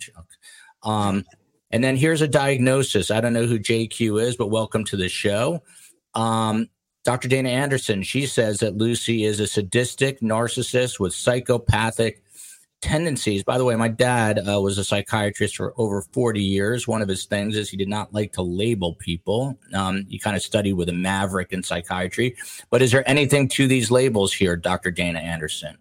Um, and then here's a diagnosis. I don't know who JQ is, but welcome to the show. Um, Dr. Dana Anderson, she says that Lucy is a sadistic narcissist with psychopathic tendencies. By the way, my dad uh, was a psychiatrist for over 40 years. One of his things is he did not like to label people. Um, he kind of studied with a maverick in psychiatry. But is there anything to these labels here, Dr. Dana Anderson?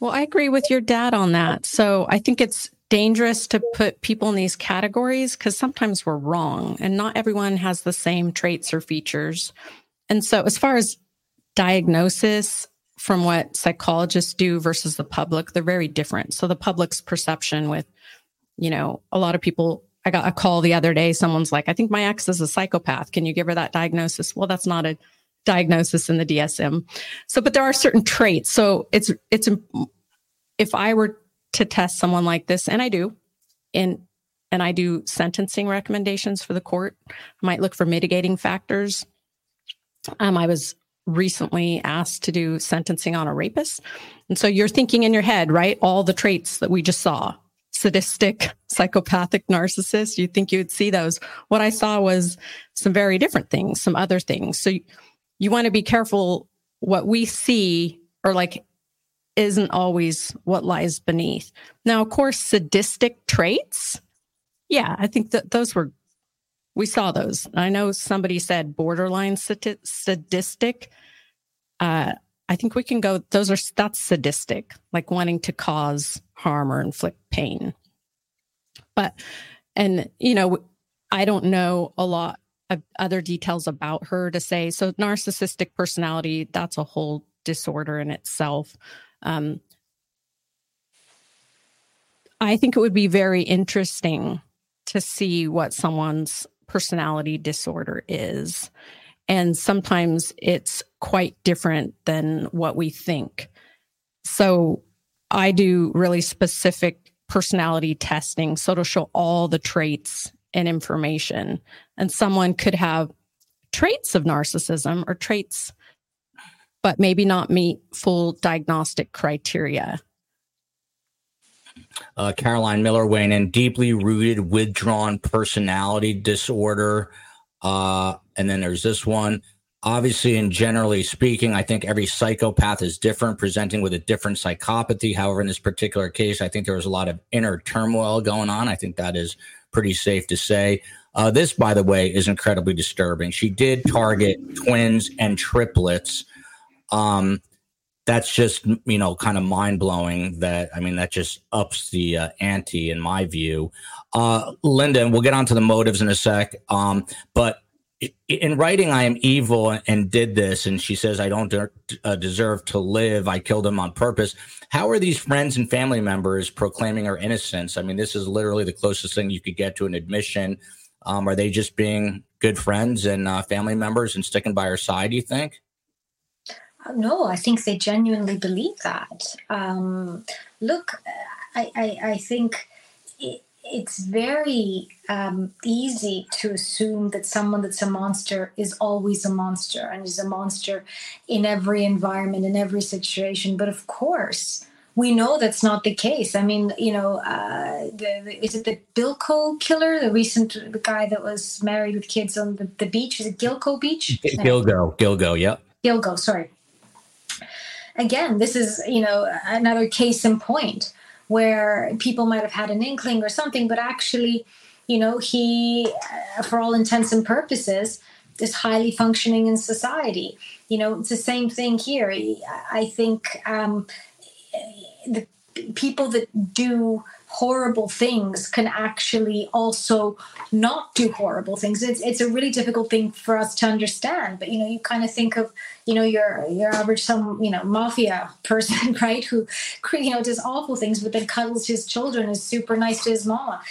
Well, I agree with your dad on that. So I think it's dangerous to put people in these categories because sometimes we're wrong and not everyone has the same traits or features. And so, as far as diagnosis, from what psychologists do versus the public, they're very different. So the public's perception with, you know, a lot of people, I got a call the other day. Someone's like, I think my ex is a psychopath. Can you give her that diagnosis? Well, that's not a diagnosis in the DSM. So, but there are certain traits. So it's, it's, if I were to test someone like this, and I do, and, and I do sentencing recommendations for the court, I might look for mitigating factors. Um, I was recently asked to do sentencing on a rapist. And so you're thinking in your head, right? All the traits that we just saw sadistic, psychopathic narcissist, you think you'd see those. What I saw was some very different things, some other things. So you, you want to be careful what we see or like isn't always what lies beneath. Now, of course, sadistic traits. Yeah, I think that those were we saw those. I know somebody said borderline sadistic. Uh, I think we can go, those are, that's sadistic, like wanting to cause harm or inflict pain. But, and, you know, I don't know a lot of other details about her to say. So, narcissistic personality, that's a whole disorder in itself. Um, I think it would be very interesting to see what someone's personality disorder is. And sometimes it's quite different than what we think. So I do really specific personality testing. So to show all the traits and information. And someone could have traits of narcissism or traits, but maybe not meet full diagnostic criteria. Uh, Caroline Miller weighing in deeply rooted withdrawn personality disorder. Uh, and then there's this one. Obviously, and generally speaking, I think every psychopath is different, presenting with a different psychopathy. However, in this particular case, I think there was a lot of inner turmoil going on. I think that is pretty safe to say. Uh, this, by the way, is incredibly disturbing. She did target twins and triplets. Um, that's just you know kind of mind blowing. That I mean, that just ups the uh, ante in my view. Uh, Linda, we'll get onto the motives in a sec. Um, but in writing, I am evil and did this, and she says I don't de- uh, deserve to live. I killed him on purpose. How are these friends and family members proclaiming her innocence? I mean, this is literally the closest thing you could get to an admission. Um, are they just being good friends and uh, family members and sticking by her side? Do you think? No, I think they genuinely believe that. Um, look, I, I, I think it, it's very um, easy to assume that someone that's a monster is always a monster and is a monster in every environment, in every situation. But of course, we know that's not the case. I mean, you know, uh, the, the, is it the Bilko killer, the recent the guy that was married with kids on the, the beach? Is it Gilgo Beach? Gilgo, Gilgo, yep. Gilgo, sorry again, this is, you know, another case in point where people might have had an inkling or something, but actually, you know, he, uh, for all intents and purposes, is highly functioning in society. You know, it's the same thing here. I think um, the people that do horrible things can actually also not do horrible things. It's it's a really difficult thing for us to understand. But you know, you kind of think of you know your your average some you know mafia person, right? Who you know does awful things, but then cuddles his children, is super nice to his mama.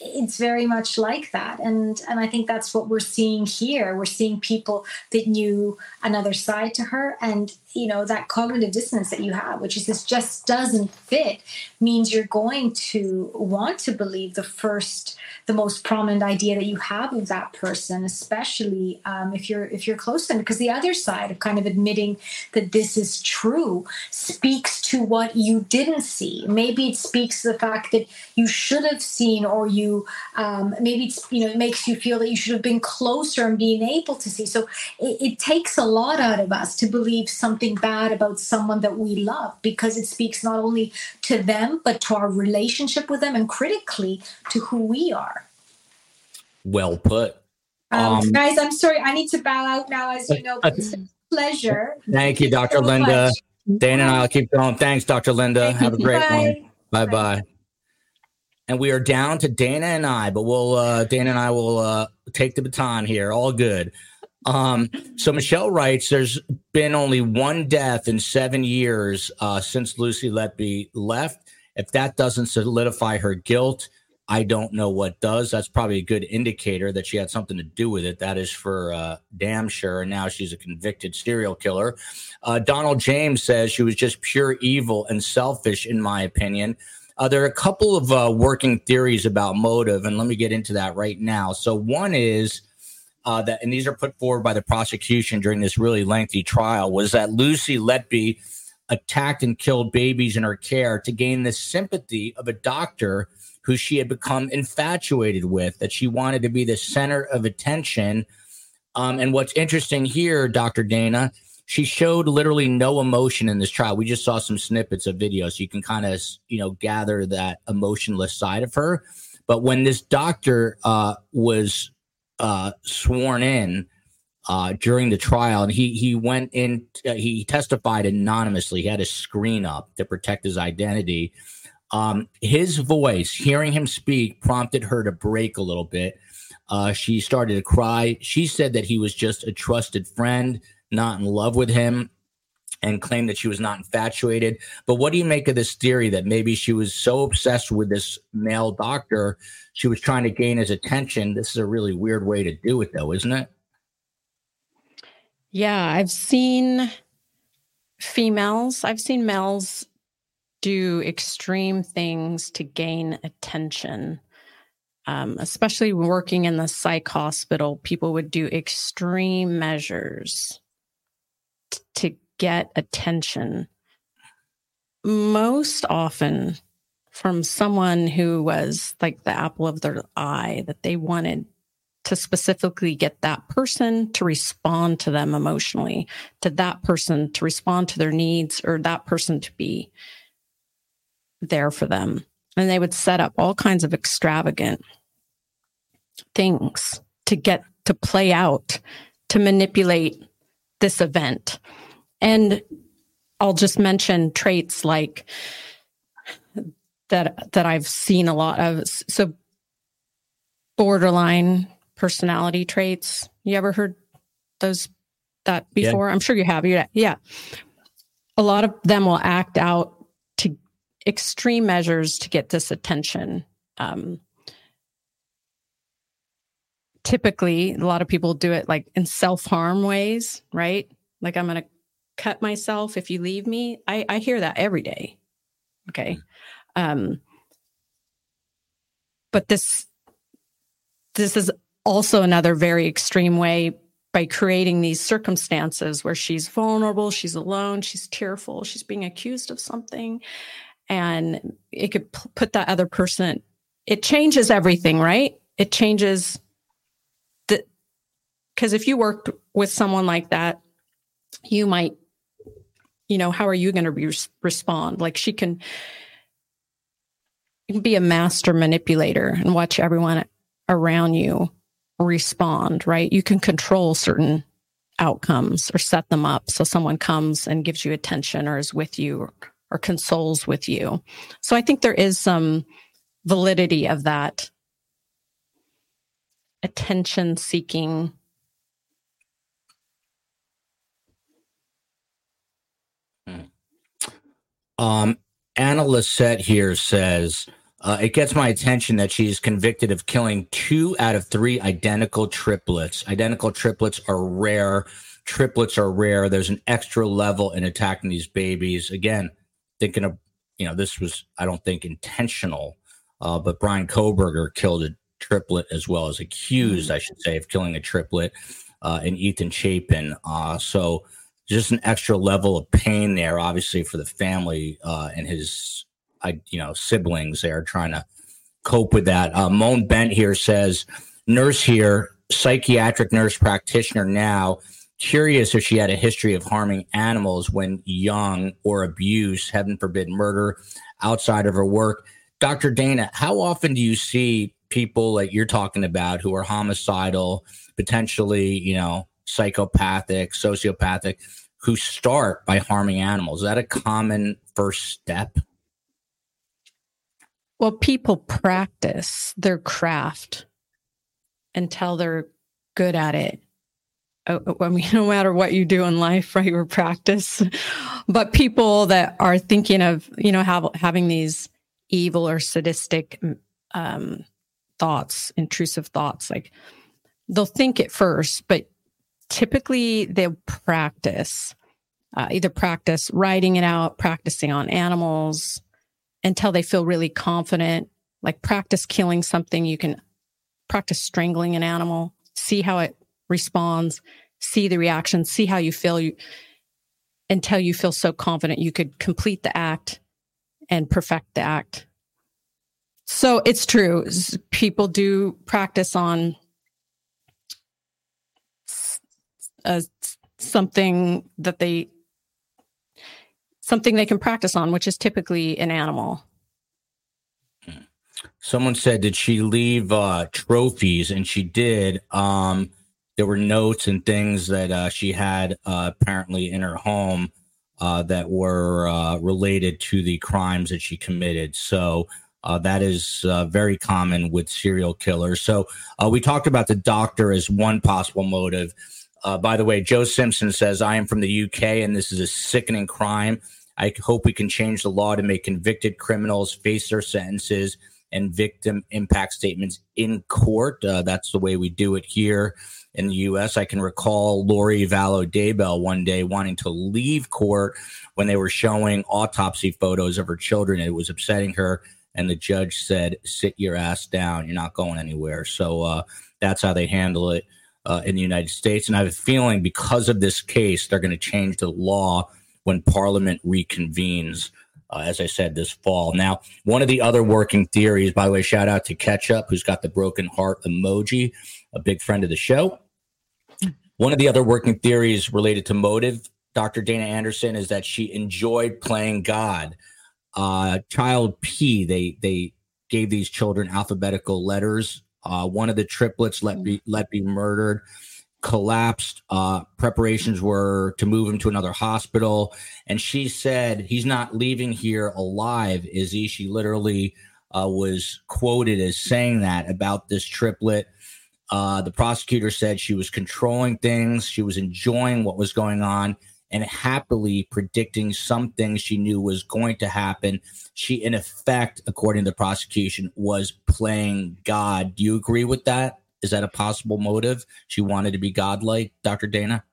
it's very much like that and and i think that's what we're seeing here we're seeing people that knew another side to her and you know that cognitive dissonance that you have which is this just doesn't fit means you're going to want to believe the first the most prominent idea that you have of that person especially um, if you're if you're close to them because the other side of kind of admitting that this is true speaks to what you didn't see. Maybe it speaks to the fact that you should have seen or you um, maybe it's you know it makes you feel that you should have been closer and being able to see. So it, it takes a lot out of us to believe something bad about someone that we love because it speaks not only to them but to our relationship with them and critically to who we are well put um, Um, guys i'm sorry i need to bow out now as you know but it's a pleasure Thank you, Dr. so Linda. much. Dana and I'll keep going. Thanks, Dr. Linda. Have a great Bye. one. Bye bye. And we are down to Dana and I, but we'll uh Dana and I will uh take the baton here. All good. Um, so Michelle writes, there's been only one death in seven years uh, since Lucy Letby left. If that doesn't solidify her guilt, I don't know what does. That's probably a good indicator that she had something to do with it. That is for uh, damn sure. And now she's a convicted serial killer. Uh, Donald James says she was just pure evil and selfish, in my opinion. Uh, there are a couple of uh, working theories about motive, and let me get into that right now. So, one is uh, that, and these are put forward by the prosecution during this really lengthy trial, was that Lucy Letby attacked and killed babies in her care to gain the sympathy of a doctor who she had become infatuated with, that she wanted to be the center of attention. Um, and what's interesting here, Dr. Dana, she showed literally no emotion in this trial. We just saw some snippets of video, so you can kind of, you know, gather that emotionless side of her. But when this doctor uh, was uh, sworn in uh, during the trial, and he he went in, uh, he testified anonymously. He had a screen up to protect his identity. Um, his voice, hearing him speak, prompted her to break a little bit. Uh, she started to cry. She said that he was just a trusted friend, not in love with him, and claimed that she was not infatuated. But what do you make of this theory that maybe she was so obsessed with this male doctor, she was trying to gain his attention? This is a really weird way to do it, though, isn't it? Yeah, I've seen females, I've seen males do extreme things to gain attention. Um, especially working in the psych hospital, people would do extreme measures to get attention. Most often from someone who was like the apple of their eye, that they wanted to specifically get that person to respond to them emotionally, to that person to respond to their needs, or that person to be there for them. And they would set up all kinds of extravagant things to get to play out, to manipulate this event. And I'll just mention traits like that that I've seen a lot of. So borderline personality traits. You ever heard those that before? Yeah. I'm sure you have. Yeah. Yeah. A lot of them will act out to extreme measures to get this attention. Um, typically, a lot of people do it like in self harm ways, right? Like, I'm going to cut myself if you leave me. I, I hear that every day. Okay. Um, but this this is also another very extreme way by creating these circumstances where she's vulnerable, she's alone, she's tearful, she's being accused of something, and it could p- put that other person. It changes everything, right? It changes the because if you worked with someone like that, you might, you know, how are you going to re- respond? Like she can be a master manipulator and watch everyone around you respond, right? You can control certain outcomes or set them up so someone comes and gives you attention or is with you or, or consoles with you. So I think there is some validity of that attention seeking Um, Anna Lisette here says Uh, it gets my attention that she's convicted of killing two out of three identical triplets. Identical triplets are rare. Triplets are rare. There's an extra level in attacking these babies. Again, thinking of, you know, this was, I don't think, intentional, uh, but Brian Kohberger killed a triplet as well as accused, I should say, of killing a triplet, uh, and Ethan Chapin. Uh, so just an extra level of pain there, obviously, for the family uh, and his I, you know, siblings there trying to cope with that. Uh, Moan Bent here says, nurse here, psychiatric nurse practitioner now. Curious if she had a history of harming animals when young or abuse, heaven forbid, murder outside of her work. Dr. Dana, how often do you see people like you're talking about who are homicidal, potentially, you know, psychopathic, sociopathic, who start by harming animals? Is that a common first step? Well, people practice their craft until they're good at it. Oh, oh, I mean, no matter what you do in life, right? You practice. But people that are thinking of, you know, have, having these evil or sadistic um, thoughts, intrusive thoughts, like they'll think it first, but typically they'll practice, uh, either practice writing it out, practicing on animals, until they feel really confident. Like practice killing something. You can practice strangling an animal, see how it responds, see the reaction, see how you feel you until you feel so confident you could complete the act and perfect the act. So it's true. People do practice on uh, something that they something they can practice on, which is typically an animal. Someone said, did she leave uh, trophies? And she did. Um, there were notes and things that uh, she had uh, apparently in her home uh, that were uh, related to the crimes that she committed. So uh, that is uh, very common with serial killers. So we talked about the doctor as one possible motive. Uh, by the way, Joe Simpson says, I am from the UK and this is a sickening crime. I hope we can change the law to make convicted criminals face their sentences and victim impact statements in court. Uh, that's the way we do it here in the U.S. I can recall Lori Vallow Daybell one day wanting to leave court when they were showing autopsy photos of her children. It was upsetting her. And the judge said, sit your ass down. You're not going anywhere. So uh, that's how they handle it uh, in the United States. And I have a feeling because of this case, they're going to change the law when Parliament reconvenes. Uh, as I said, this fall. Now, one of the other working theories, by the way, shout out to Ketchup, who's got the broken heart emoji, a big friend of the show. One of the other working theories related to motive, Dr. Dana Anderson, is that she enjoyed playing God. Uh, child P, they they gave these children alphabetical letters. Uh, one of the triplets let be let be murdered collapsed. Uh, preparations were to move him to another hospital. And she said, He's not leaving here alive, is he? She literally uh, was quoted as saying that about this triplet. Uh, the prosecutor said she was controlling things, she was enjoying what was going on. And happily predicting something she knew was going to happen. She, in effect, according to the prosecution, was playing God. Do you agree with that? Is that a possible motive? She wanted to be godlike, Dr. Dana?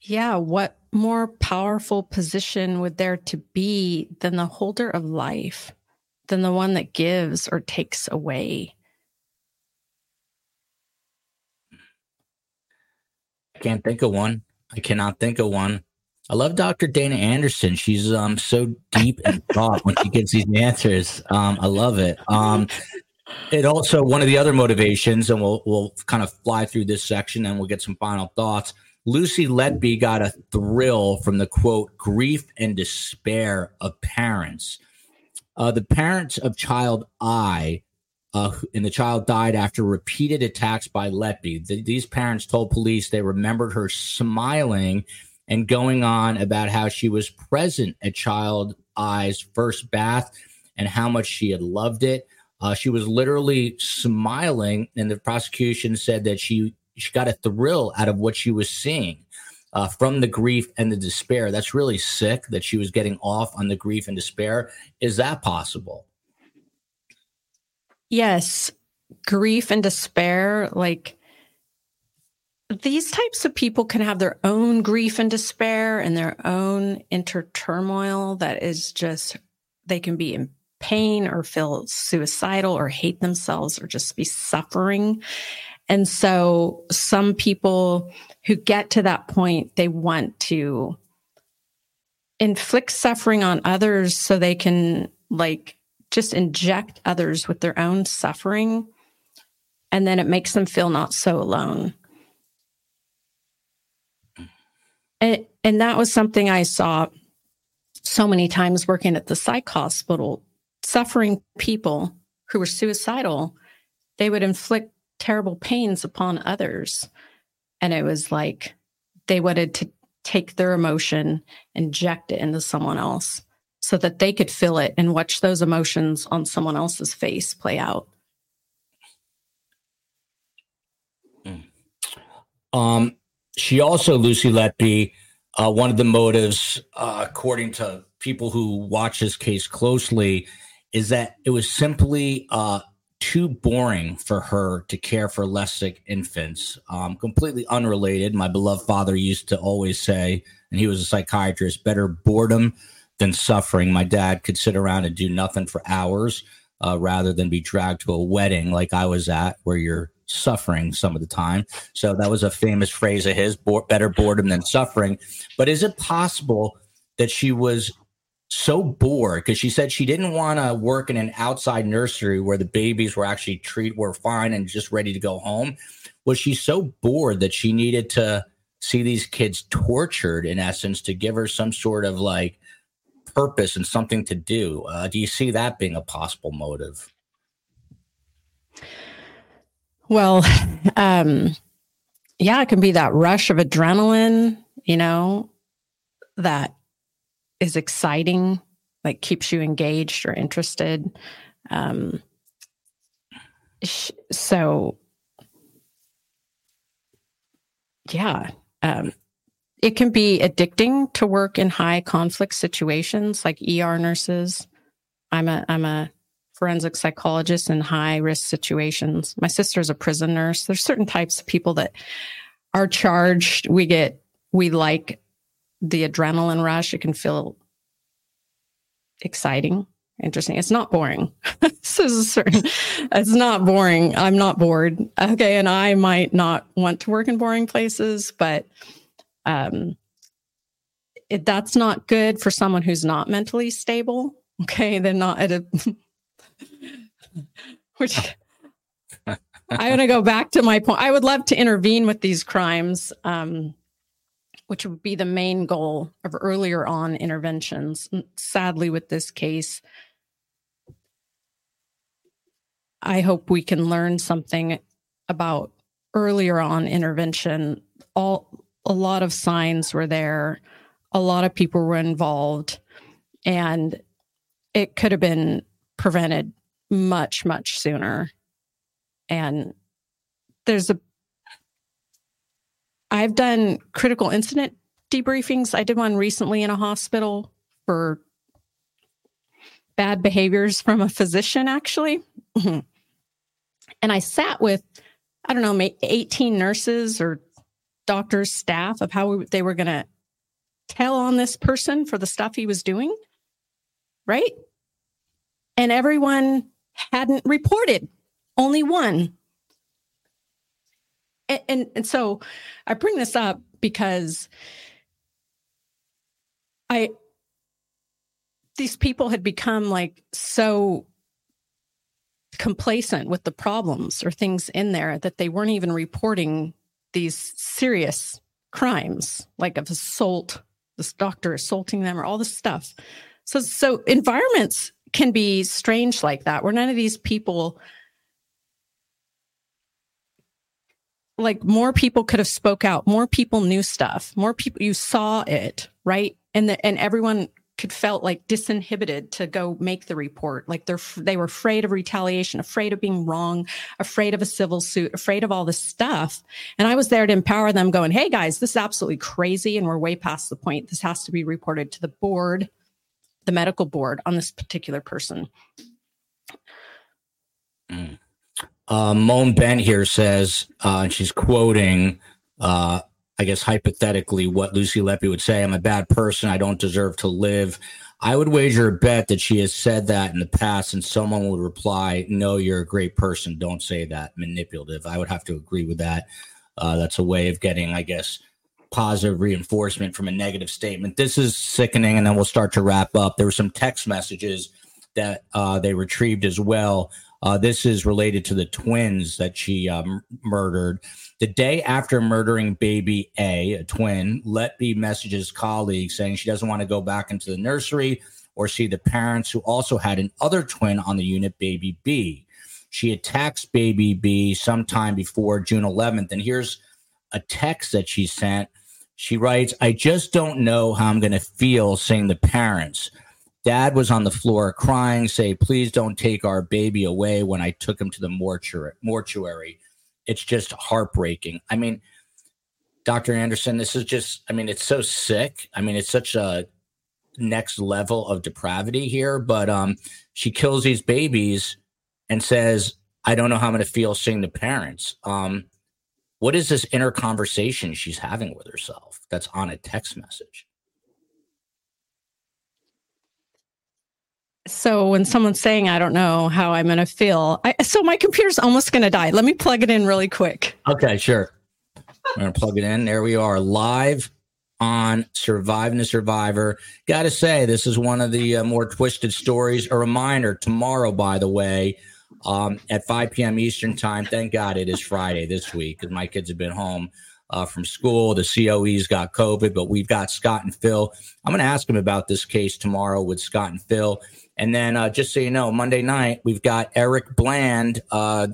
Yeah. What more powerful position would there to be than the holder of life, than the one that gives or takes away? I can't think of one. I cannot think of one. I love Dr. Dana Anderson. She's um so deep in thought when she gives these answers. Um, I love it. Um, it also one of the other motivations, and we'll we'll kind of fly through this section and we'll get some final thoughts. Lucy Letby got a thrill from the quote grief and despair of parents. Uh, the parents of child I, uh, and the child died after repeated attacks by Letby. The, these parents told police they remembered her smiling and going on about how she was present at child I's first bath and how much she had loved it. Uh, she was literally smiling, and the prosecution said that she she got a thrill out of what she was seeing uh, from the grief and the despair. That's really sick that she was getting off on the grief and despair. Is that possible? Yes, grief and despair, like these types of people can have their own grief and despair and their own inner turmoil that is just, they can be in pain or feel suicidal or hate themselves or just be suffering. And so some people who get to that point, they want to inflict suffering on others so they can like just inject others with their own suffering. And then it makes them feel not so alone. And, and that was something I saw so many times working at the psych hospital. Suffering people who were suicidal, they would inflict terrible pains upon others. And it was like they wanted to take their emotion, inject it into someone else so that they could feel it and watch those emotions on someone else's face play out. Um, she also, Lucy Letby, uh, one of the motives, uh, according to people who watch this case closely, is that it was simply uh, too boring for her to care for less sick infants. Um, completely unrelated. My beloved father used to always say, and he was a psychiatrist, better boredom than suffering. My dad could sit around and do nothing for hours uh, rather than be dragged to a wedding like I was at, where you're suffering some of the time. So that was a famous phrase of his better boredom than suffering. But is it possible that she was so bored because she said she didn't want to work in an outside nursery where the babies were actually treat were fine and just ready to go home was she so bored that she needed to see these kids tortured in essence to give her some sort of like purpose and something to do uh, do you see that being a possible motive well um yeah it can be that rush of adrenaline you know that is exciting, like keeps you engaged or interested. Um, sh- so, yeah, um, it can be addicting to work in high conflict situations like ER nurses. I'm a I'm a forensic psychologist in high risk situations. My sister's a prison nurse. There's certain types of people that are charged. We get we like the adrenaline rush. It can feel exciting, interesting. It's not boring. this is a certain, it's not boring. I'm not bored. Okay. And I might not want to work in boring places, but um, it, that's not good for someone who's not mentally stable. Okay. They're not at a, which I want to go back to my point. I would love to intervene with these crimes. Um, which would be the main goal of earlier on interventions. Sadly, with this case, I hope we can learn something about earlier on intervention. All a lot of signs were there, a lot of people were involved, and it could have been prevented much, much sooner. And there's a I've done critical incident debriefings. I did one recently in a hospital for bad behaviors from a physician, actually. and I sat with, I don't know, 18 nurses or doctors, staff of how they were going to tell on this person for the stuff he was doing. Right. And everyone hadn't reported, only one and, and, and so I bring this up because I these people had become like so complacent with the problems or things in there that they weren't even reporting these serious crimes like of assault this doctor assaulting them or all this stuff. So so environments can be strange like that where none of these people like more people could have spoke out more people knew stuff more people you saw it right? And the, and everyone could felt like disinhibited to go make the report. Like they're they were afraid of retaliation afraid of being wrong afraid of a civil suit afraid of all this stuff. And i was there to empower them going hey guys this is absolutely crazy and we're way past the point. This has to be reported to the board the medical board on this particular person. Mm. Uh, Moan Bent here says, uh, and she's quoting, uh, I guess hypothetically, what Lucy Letby would say I'm a bad person. I don't deserve to live. I would wager a bet that she has said that in the past, and someone would reply, No, you're a great person. Don't say that. Manipulative. I would have to agree with that. Uh, that's a way of getting, I guess, positive reinforcement from a negative statement. This is sickening, and then we'll start to wrap up. There were some text messages that uh, they retrieved as well. Uh, this is related to the twins that she um, murdered. The day after murdering baby A, a twin, Letby messages colleagues saying she doesn't want to go back into the nursery or see the parents who also had an other twin on the unit, baby B. She attacks baby B sometime before June 11th. And here's a text that she sent. She writes, I just don't know how I'm going to feel seeing the parents. Dad was on the floor crying, say, please don't take our baby away when I took him to the mortuary. It's just heartbreaking. I mean, Dr. Anderson, this is just, I mean, it's so sick. I mean, it's such a next level of depravity here, but um, she kills these babies and says, I don't know how I'm going to feel seeing the parents. Um, what is this inner conversation she's having with herself that's on a text message? So when someone's saying, I don't know how I'm going to feel, I, so my computer's almost going to die. Let me plug it in really quick. Okay, sure. I'm going to plug it in. There we are, live on Surviving the Survivor. Got to say, this is one of the uh, more twisted stories. A reminder tomorrow, by the way, um, at 5 p.m. Eastern Time. Thank God it is Friday this week because my kids have been home uh, from school. The COE's got COVID, but we've got Scott and Phil. I'm going to ask them about this case tomorrow with Scott and Phil. And then, uh, just so you know, Monday night, we've got Eric Bland, uh,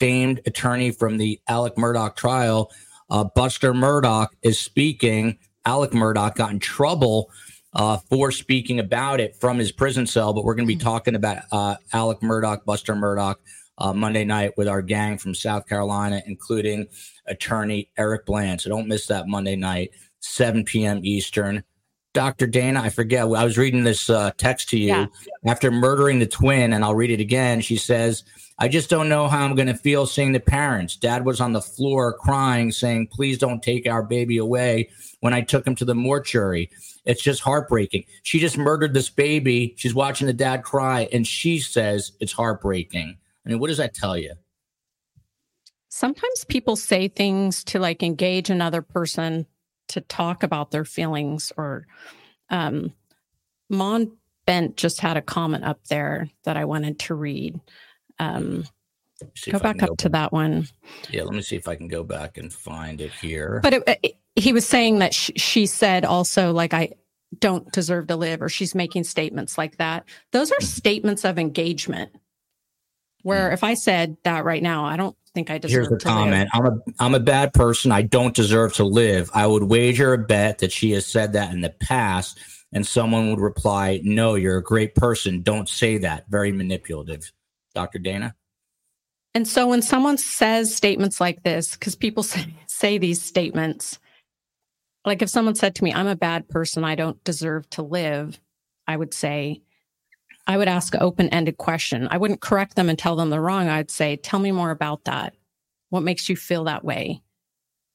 famed attorney from the Alec Murdaugh trial. Uh, Buster Murdaugh is speaking. Alec Murdaugh got in trouble uh, for speaking about it from his prison cell, but we're going to be talking about uh, Alec Murdaugh, Buster Murdaugh, uh, Monday night with our gang from South Carolina, including attorney Eric Bland. So don't miss that Monday night, 7 p.m. Eastern. Dr. Dana, I forget. I was reading this uh, text to you yeah. after murdering the twin, and I'll read it again. She says, I just don't know how I'm going to feel seeing the parents. Dad was on the floor crying, saying, Please don't take our baby away when I took him to the mortuary. It's just heartbreaking. She just murdered this baby. She's watching the dad cry, and she says it's heartbreaking. I mean, what does that tell you? Sometimes people say things to like engage another person to talk about their feelings or um Mon Bent just had a comment up there that I wanted to read. Um go back up go to that one. Yeah, let me see if I can go back and find it here. But it, it, he was saying that sh- she said also like I don't deserve to live or she's making statements like that. Those are statements of engagement. Where hmm. if I said that right now, I don't think I deserve to live. Here's the comment. Live. I'm a I'm a bad person. I don't deserve to live. I would wager a bet that she has said that in the past, and someone would reply, "No, you're a great person. Don't say that." Very manipulative, Dr. Dana. And so when someone says statements like this, because people say, say these statements, like if someone said to me, "I'm a bad person. I don't deserve to live," I would say, I would ask an open ended question. I wouldn't correct them and tell them they're wrong. I'd say, tell me more about that. What makes you feel that way?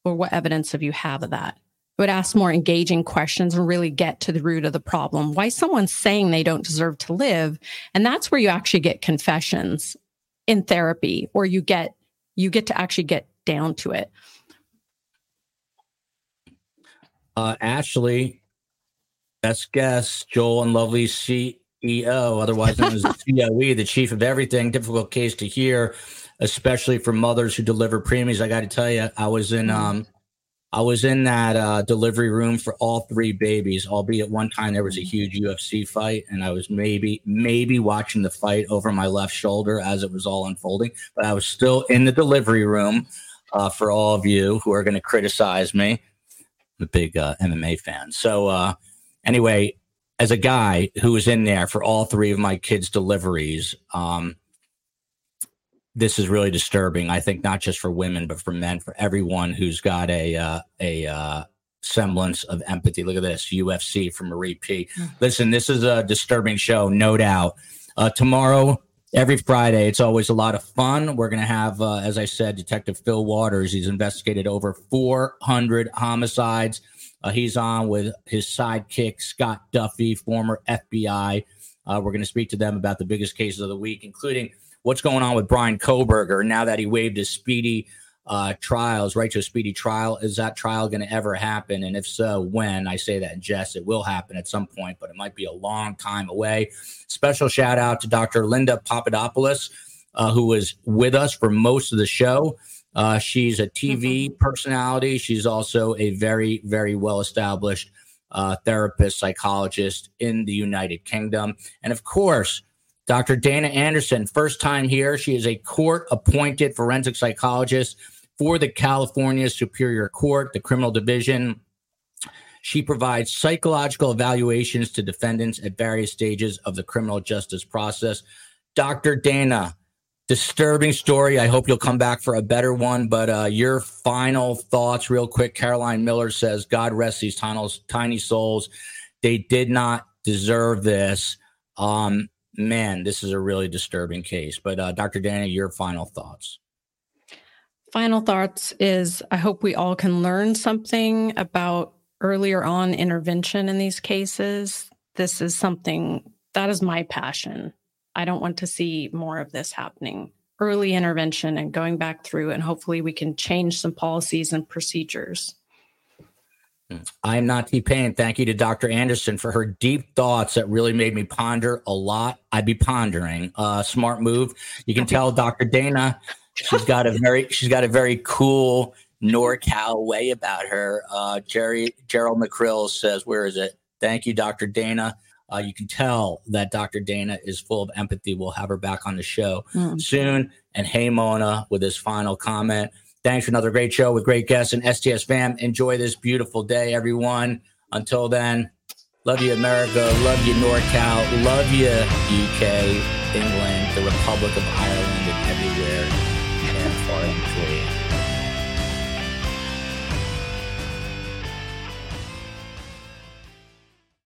Or what evidence have you have of that? I would ask more engaging questions and really get to the root of the problem. Why someone's saying they don't deserve to live. And that's where you actually get confessions in therapy, or you get you get to actually get down to it. Uh, Ashley, best guess, Joel and Lovely seat EO, otherwise known as the COE, the chief of everything. Difficult case to hear, especially for mothers who deliver preemies. I got to tell you, I was in mm-hmm. um, I was in that uh, delivery room for all three babies. Albeit one time there was a huge UFC fight, and I was maybe maybe watching the fight over my left shoulder as it was all unfolding. But I was still in the delivery room. Uh, for all of you who are going to criticize me, I'm a big uh, MMA fan. So uh, anyway, as a guy who was in there for all three of my kids' deliveries, um, this is really disturbing. I think not just for women, but for men, for everyone who's got a uh, a uh, semblance of empathy. Look at this UFC from Marie P. Mm. Listen, this is a disturbing show, no doubt. Uh, tomorrow, every Friday. It's always a lot of fun. We're going to have, uh, as I said, Detective Phil Waters. He's investigated over 400 homicides. Uh, he's on with his sidekick, Scott Duffy, former FBI. Uh, we're going to speak to them about the biggest cases of the week, including what's going on with Brian Kohberger now that he waived his speedy uh, trials, right to a speedy trial. Is that trial going to ever happen? And if so, when? I say that in jest. It will happen at some point, but it might be a long time away. Special shout out to Dr. Linda Papadopoulos, uh, who was with us for most of the show. Uh, she's a TV mm-hmm. personality. She's also a very, very well established uh, therapist, psychologist in the United Kingdom. And of course, Dr. Dana Anderson, first time here. She is a court appointed forensic psychologist for the California Superior Court, the criminal division. She provides psychological evaluations to defendants at various stages of the criminal justice process. Dr. Dana, disturbing story. I hope you'll come back for a better one. But uh, your final thoughts, real quick. Caroline Miller says, God rest these tiny, souls. They did not deserve this. Um, man, this is a really disturbing case. But uh, Dr. Dana, your final thoughts. Final thoughts is I hope we all can learn something about earlier on intervention in these cases. This is something that is my passion. I don't want to see more of this happening. Early intervention and going back through, and hopefully we can change some policies and procedures. I'm not T Pain. Thank you to Dr. Anderson for her deep thoughts that really made me ponder a lot. I'd be pondering. Uh, smart move. You can tell Dr. Dana, she's got a very she's got a very cool NorCal way about her. Uh, Jerry Gerald McCrill says, "Where is it?" Thank you, Dr. Dana. Uh, you can tell that Dr. Dana is full of empathy. We'll have her back on the show mm. soon. And hey, Mona, with his final comment. Thanks for another great show with great guests and STS fam. Enjoy this beautiful day, everyone. Until then, love you, America. Love you, NorCal. Love you, UK, England, the Republic of Ireland,